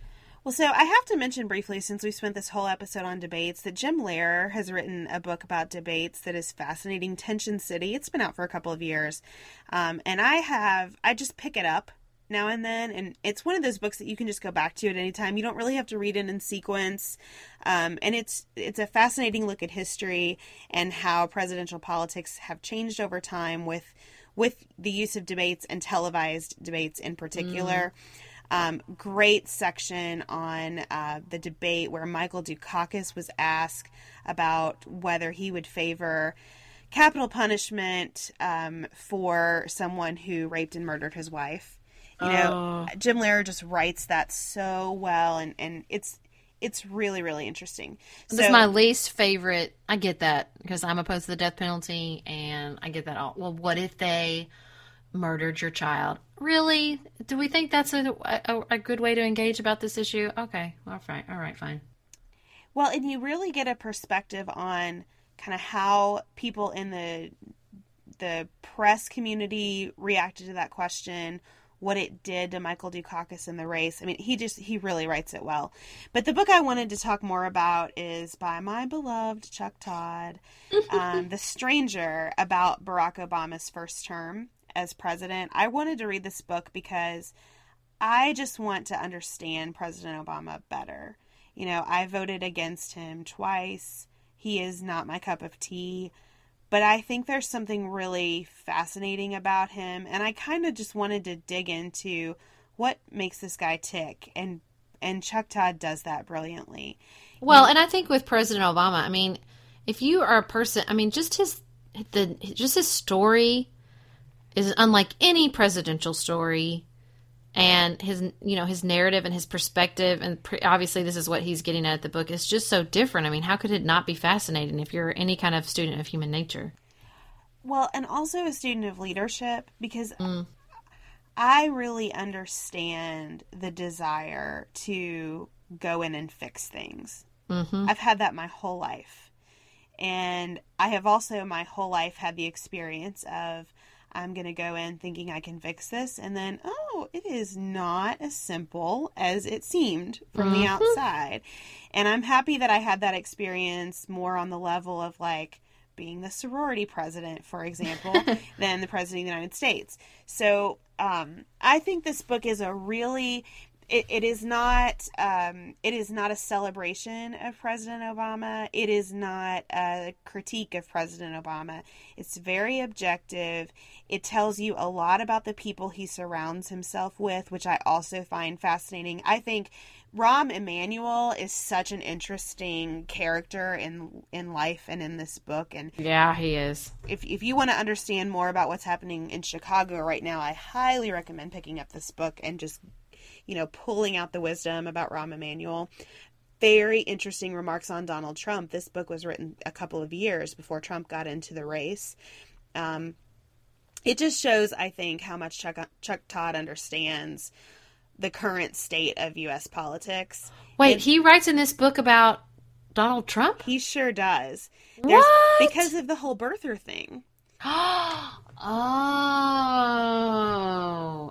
Well, so I have to mention briefly, since we spent this whole episode on debates, that Jim Lehrer has written a book about debates that is fascinating. Tension City. It's been out for a couple of years, um, and I have I just pick it up now and then and it's one of those books that you can just go back to at any time you don't really have to read it in sequence um, and it's it's a fascinating look at history and how presidential politics have changed over time with with the use of debates and televised debates in particular mm. Um, great section on uh, the debate where Michael Dukakis was asked about whether he would favor capital punishment um, for someone who raped and murdered his wife. You know, oh. Jim Lehrer just writes that so well, and and it's it's really really interesting. This so, is my least favorite. I get that because I'm opposed to the death penalty, and I get that all. Well, what if they murdered your child? Really? Do we think that's a, a, a good way to engage about this issue? Okay, all right, all right, fine. Well, and you really get a perspective on kind of how people in the the press community reacted to that question what it did to Michael Dukakis in the race. I mean, he just he really writes it well. But the book I wanted to talk more about is by my beloved Chuck Todd, um, "The Stranger," about Barack Obama's first term as president. I wanted to read this book because I just want to understand President Obama better. You know, I voted against him twice. He is not my cup of tea but I think there's something really fascinating about him and I kind of just wanted to dig into what makes this guy tick and and Chuck Todd does that brilliantly. Well, and I think with President Obama, I mean, if you are a person, I mean, just his the just his story is unlike any presidential story and his you know his narrative and his perspective and pre- obviously this is what he's getting at the book is just so different i mean how could it not be fascinating if you're any kind of student of human nature well and also a student of leadership because mm. i really understand the desire to go in and fix things mm-hmm. i've had that my whole life And I have also my whole life had the experience of I'm going to go in thinking I can fix this, and then, oh, it is not as simple as it seemed from the outside. And I'm happy that I had that experience more on the level of like being the sorority president, for example, than the president of the United States. So um, I think this book is a really it, it is not um, it is not a celebration of President Obama. It is not a critique of President Obama. It's very objective. It tells you a lot about the people he surrounds himself with, which I also find fascinating. I think Rahm Emanuel is such an interesting character in in life and in this book. And Yeah, he is. if if you want to understand more about what's happening in Chicago right now, I highly recommend picking up this book and just you know pulling out the wisdom about Rahm Emanuel. Very interesting remarks on Donald Trump. This book was written a couple of years before Trump got into the race. Um, it just shows, I think, how much Chuck, Chuck Todd understands the current state of U.S. politics. Wait, And- he writes in this book about Donald Trump? He sure does. There's, What? Because of the whole birther thing. oh,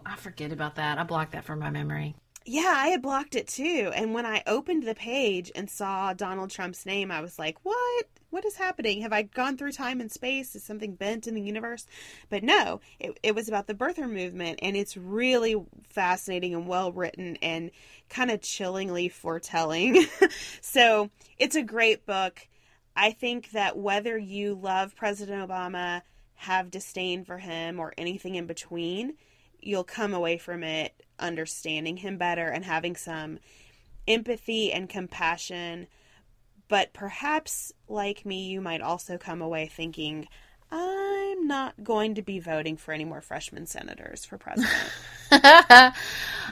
I forget about that. I blocked that from my memory. Yeah, I had blocked it too. And when I opened the page and saw Donald Trump's name, I was like, what? What is happening? Have I gone through time and space? Is something bent in the universe? But no, it, it was about the birther movement. And it's really fascinating and well written and kind of chillingly foretelling. so it's a great book. I think that whether you love President Obama, have disdain for him, or anything in between, you'll come away from it understanding him better and having some empathy and compassion. But perhaps, like me, you might also come away thinking, I'm not going to be voting for any more freshman senators for president.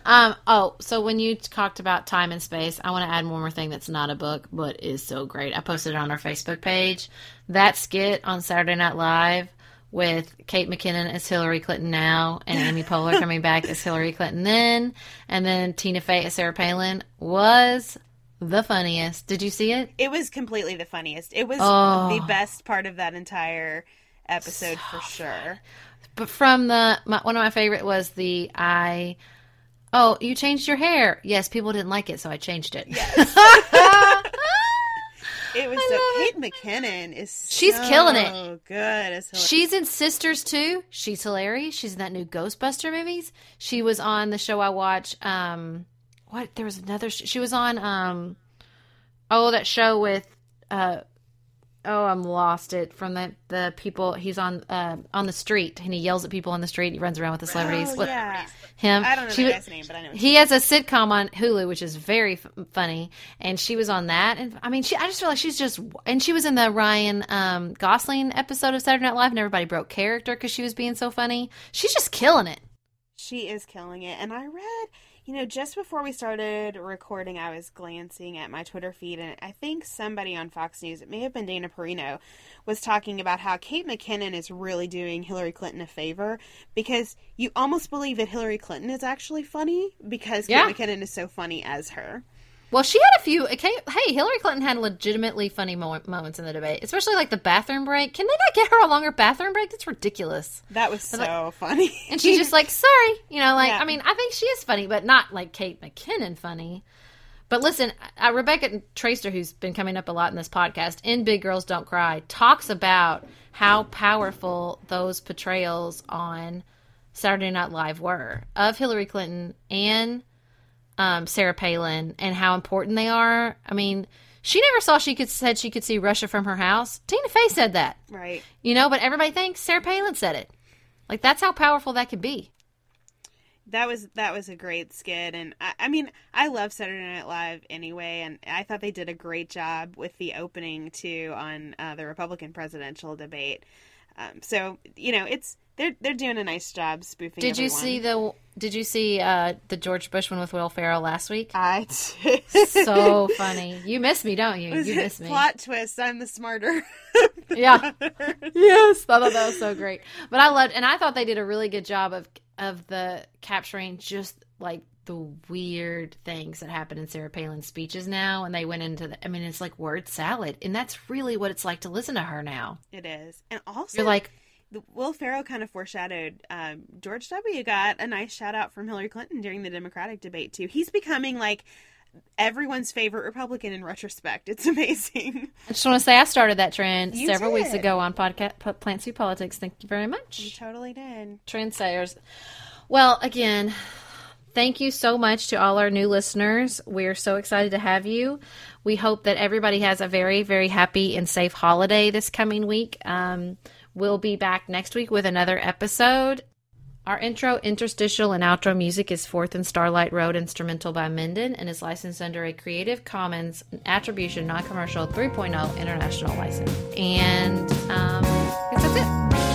um, oh, so when you talked about time and space, I want to add one more thing that's not a book, but is so great. I posted it on our Facebook page. That skit on Saturday Night Live with Kate McKinnon as Hillary Clinton now, and Amy Poehler coming back as Hillary Clinton then, and then Tina Fey as Sarah Palin was the funniest. Did you see it? it was completely the funniest. It was Oh. the best part of that entire episode for sure. But from the my, one of my favorite was the I. Oh, you changed your hair. Yes, people didn't like it, so I changed it. It was so Kate McKinnon is She's so killing it. Oh good. She's in Sisters too. She's hilarious. She's in that new Ghostbuster movies. She was on the show I watch. Um, what? There was another. She was on. Um, oh, that show with. Uh, oh, I'm lost. It from the the people. He's on uh, on the street and he yells at people on the street. He runs around with the celebrities. Oh, yeah. Him. I don't know She the guy's name, but I know. He has a sitcom on Hulu, which is very f- funny, and she was on that. And I mean, she I just feel like she's just, and she was in the Ryan um, Gosling episode of Saturday Night Live, and everybody broke character because she was being so funny. She's just killing it. She is killing it. And I read, you know, just before we started recording, I was glancing at my Twitter feed, and I think somebody on Fox News, it may have been Dana Perino, was talking about how Kate McKinnon is really doing Hillary Clinton a favor because you almost believe that Hillary Clinton is actually funny because Yeah. Kate McKinnon is so funny as her. Well, she had a few. Okay, hey, Hillary Clinton had legitimately funny mo- moments in the debate, especially like the bathroom break. Can they not get her a longer bathroom break? That's ridiculous. That was so like- funny. And she's just like, sorry. You know, like, Yeah. I mean, I think she is funny, but not like Kate McKinnon funny. But listen, uh, Rebecca Traister, who's been coming up a lot in this podcast, in Big Girls Don't Cry, talks about how powerful those portrayals on Saturday Night Live were of Hillary Clinton and um, Sarah Palin and how important they are. I mean, she never saw she could said she could see Russia from her house. Tina Fey said that. right. You know, but everybody thinks Sarah Palin said it. Like that's how powerful that could be. That was that was a great skit, and I, I mean I love Saturday Night Live anyway, and I thought they did a great job with the opening too on uh, the Republican presidential debate. Um, so you know it's they're they're doing a nice job spoofing. Did you everyone. see the Did you see uh, the George Bush one with Will Ferrell last week? I did. so funny. You miss me, don't you? You miss me. plot twist? I'm the smarter. Yeah. yes, I thought that was so great. But I loved, and I thought they did a really good job of of the capturing just like the weird things that happen in Sarah Palin's speeches now. And they went into the, I mean, it's like word salad. And that's really what it's like to listen to her now. It is. And also, You're like, the- Will Ferrell kind of foreshadowed um, George W. got a nice shout out from Hillary Clinton during the Democratic debate, too. He's becoming like everyone's favorite Republican in retrospect. It's amazing. I just want to say I started that trend You several weeks ago on podcast P- Pantsuit Politics. Thank you very You much. totally did. Trendsetters. Well, again, thank you so much to all our new listeners. We're so excited to have you. We hope that everybody has a very, very happy and safe holiday this coming week. Um, we'll be back next week with another episode. Our intro, interstitial, and outro music is Fourth and Starlight Road instrumental by Menden and is licensed under a Creative Commons Attribution Non Commercial 3.0 International License. And um, I guess that's it.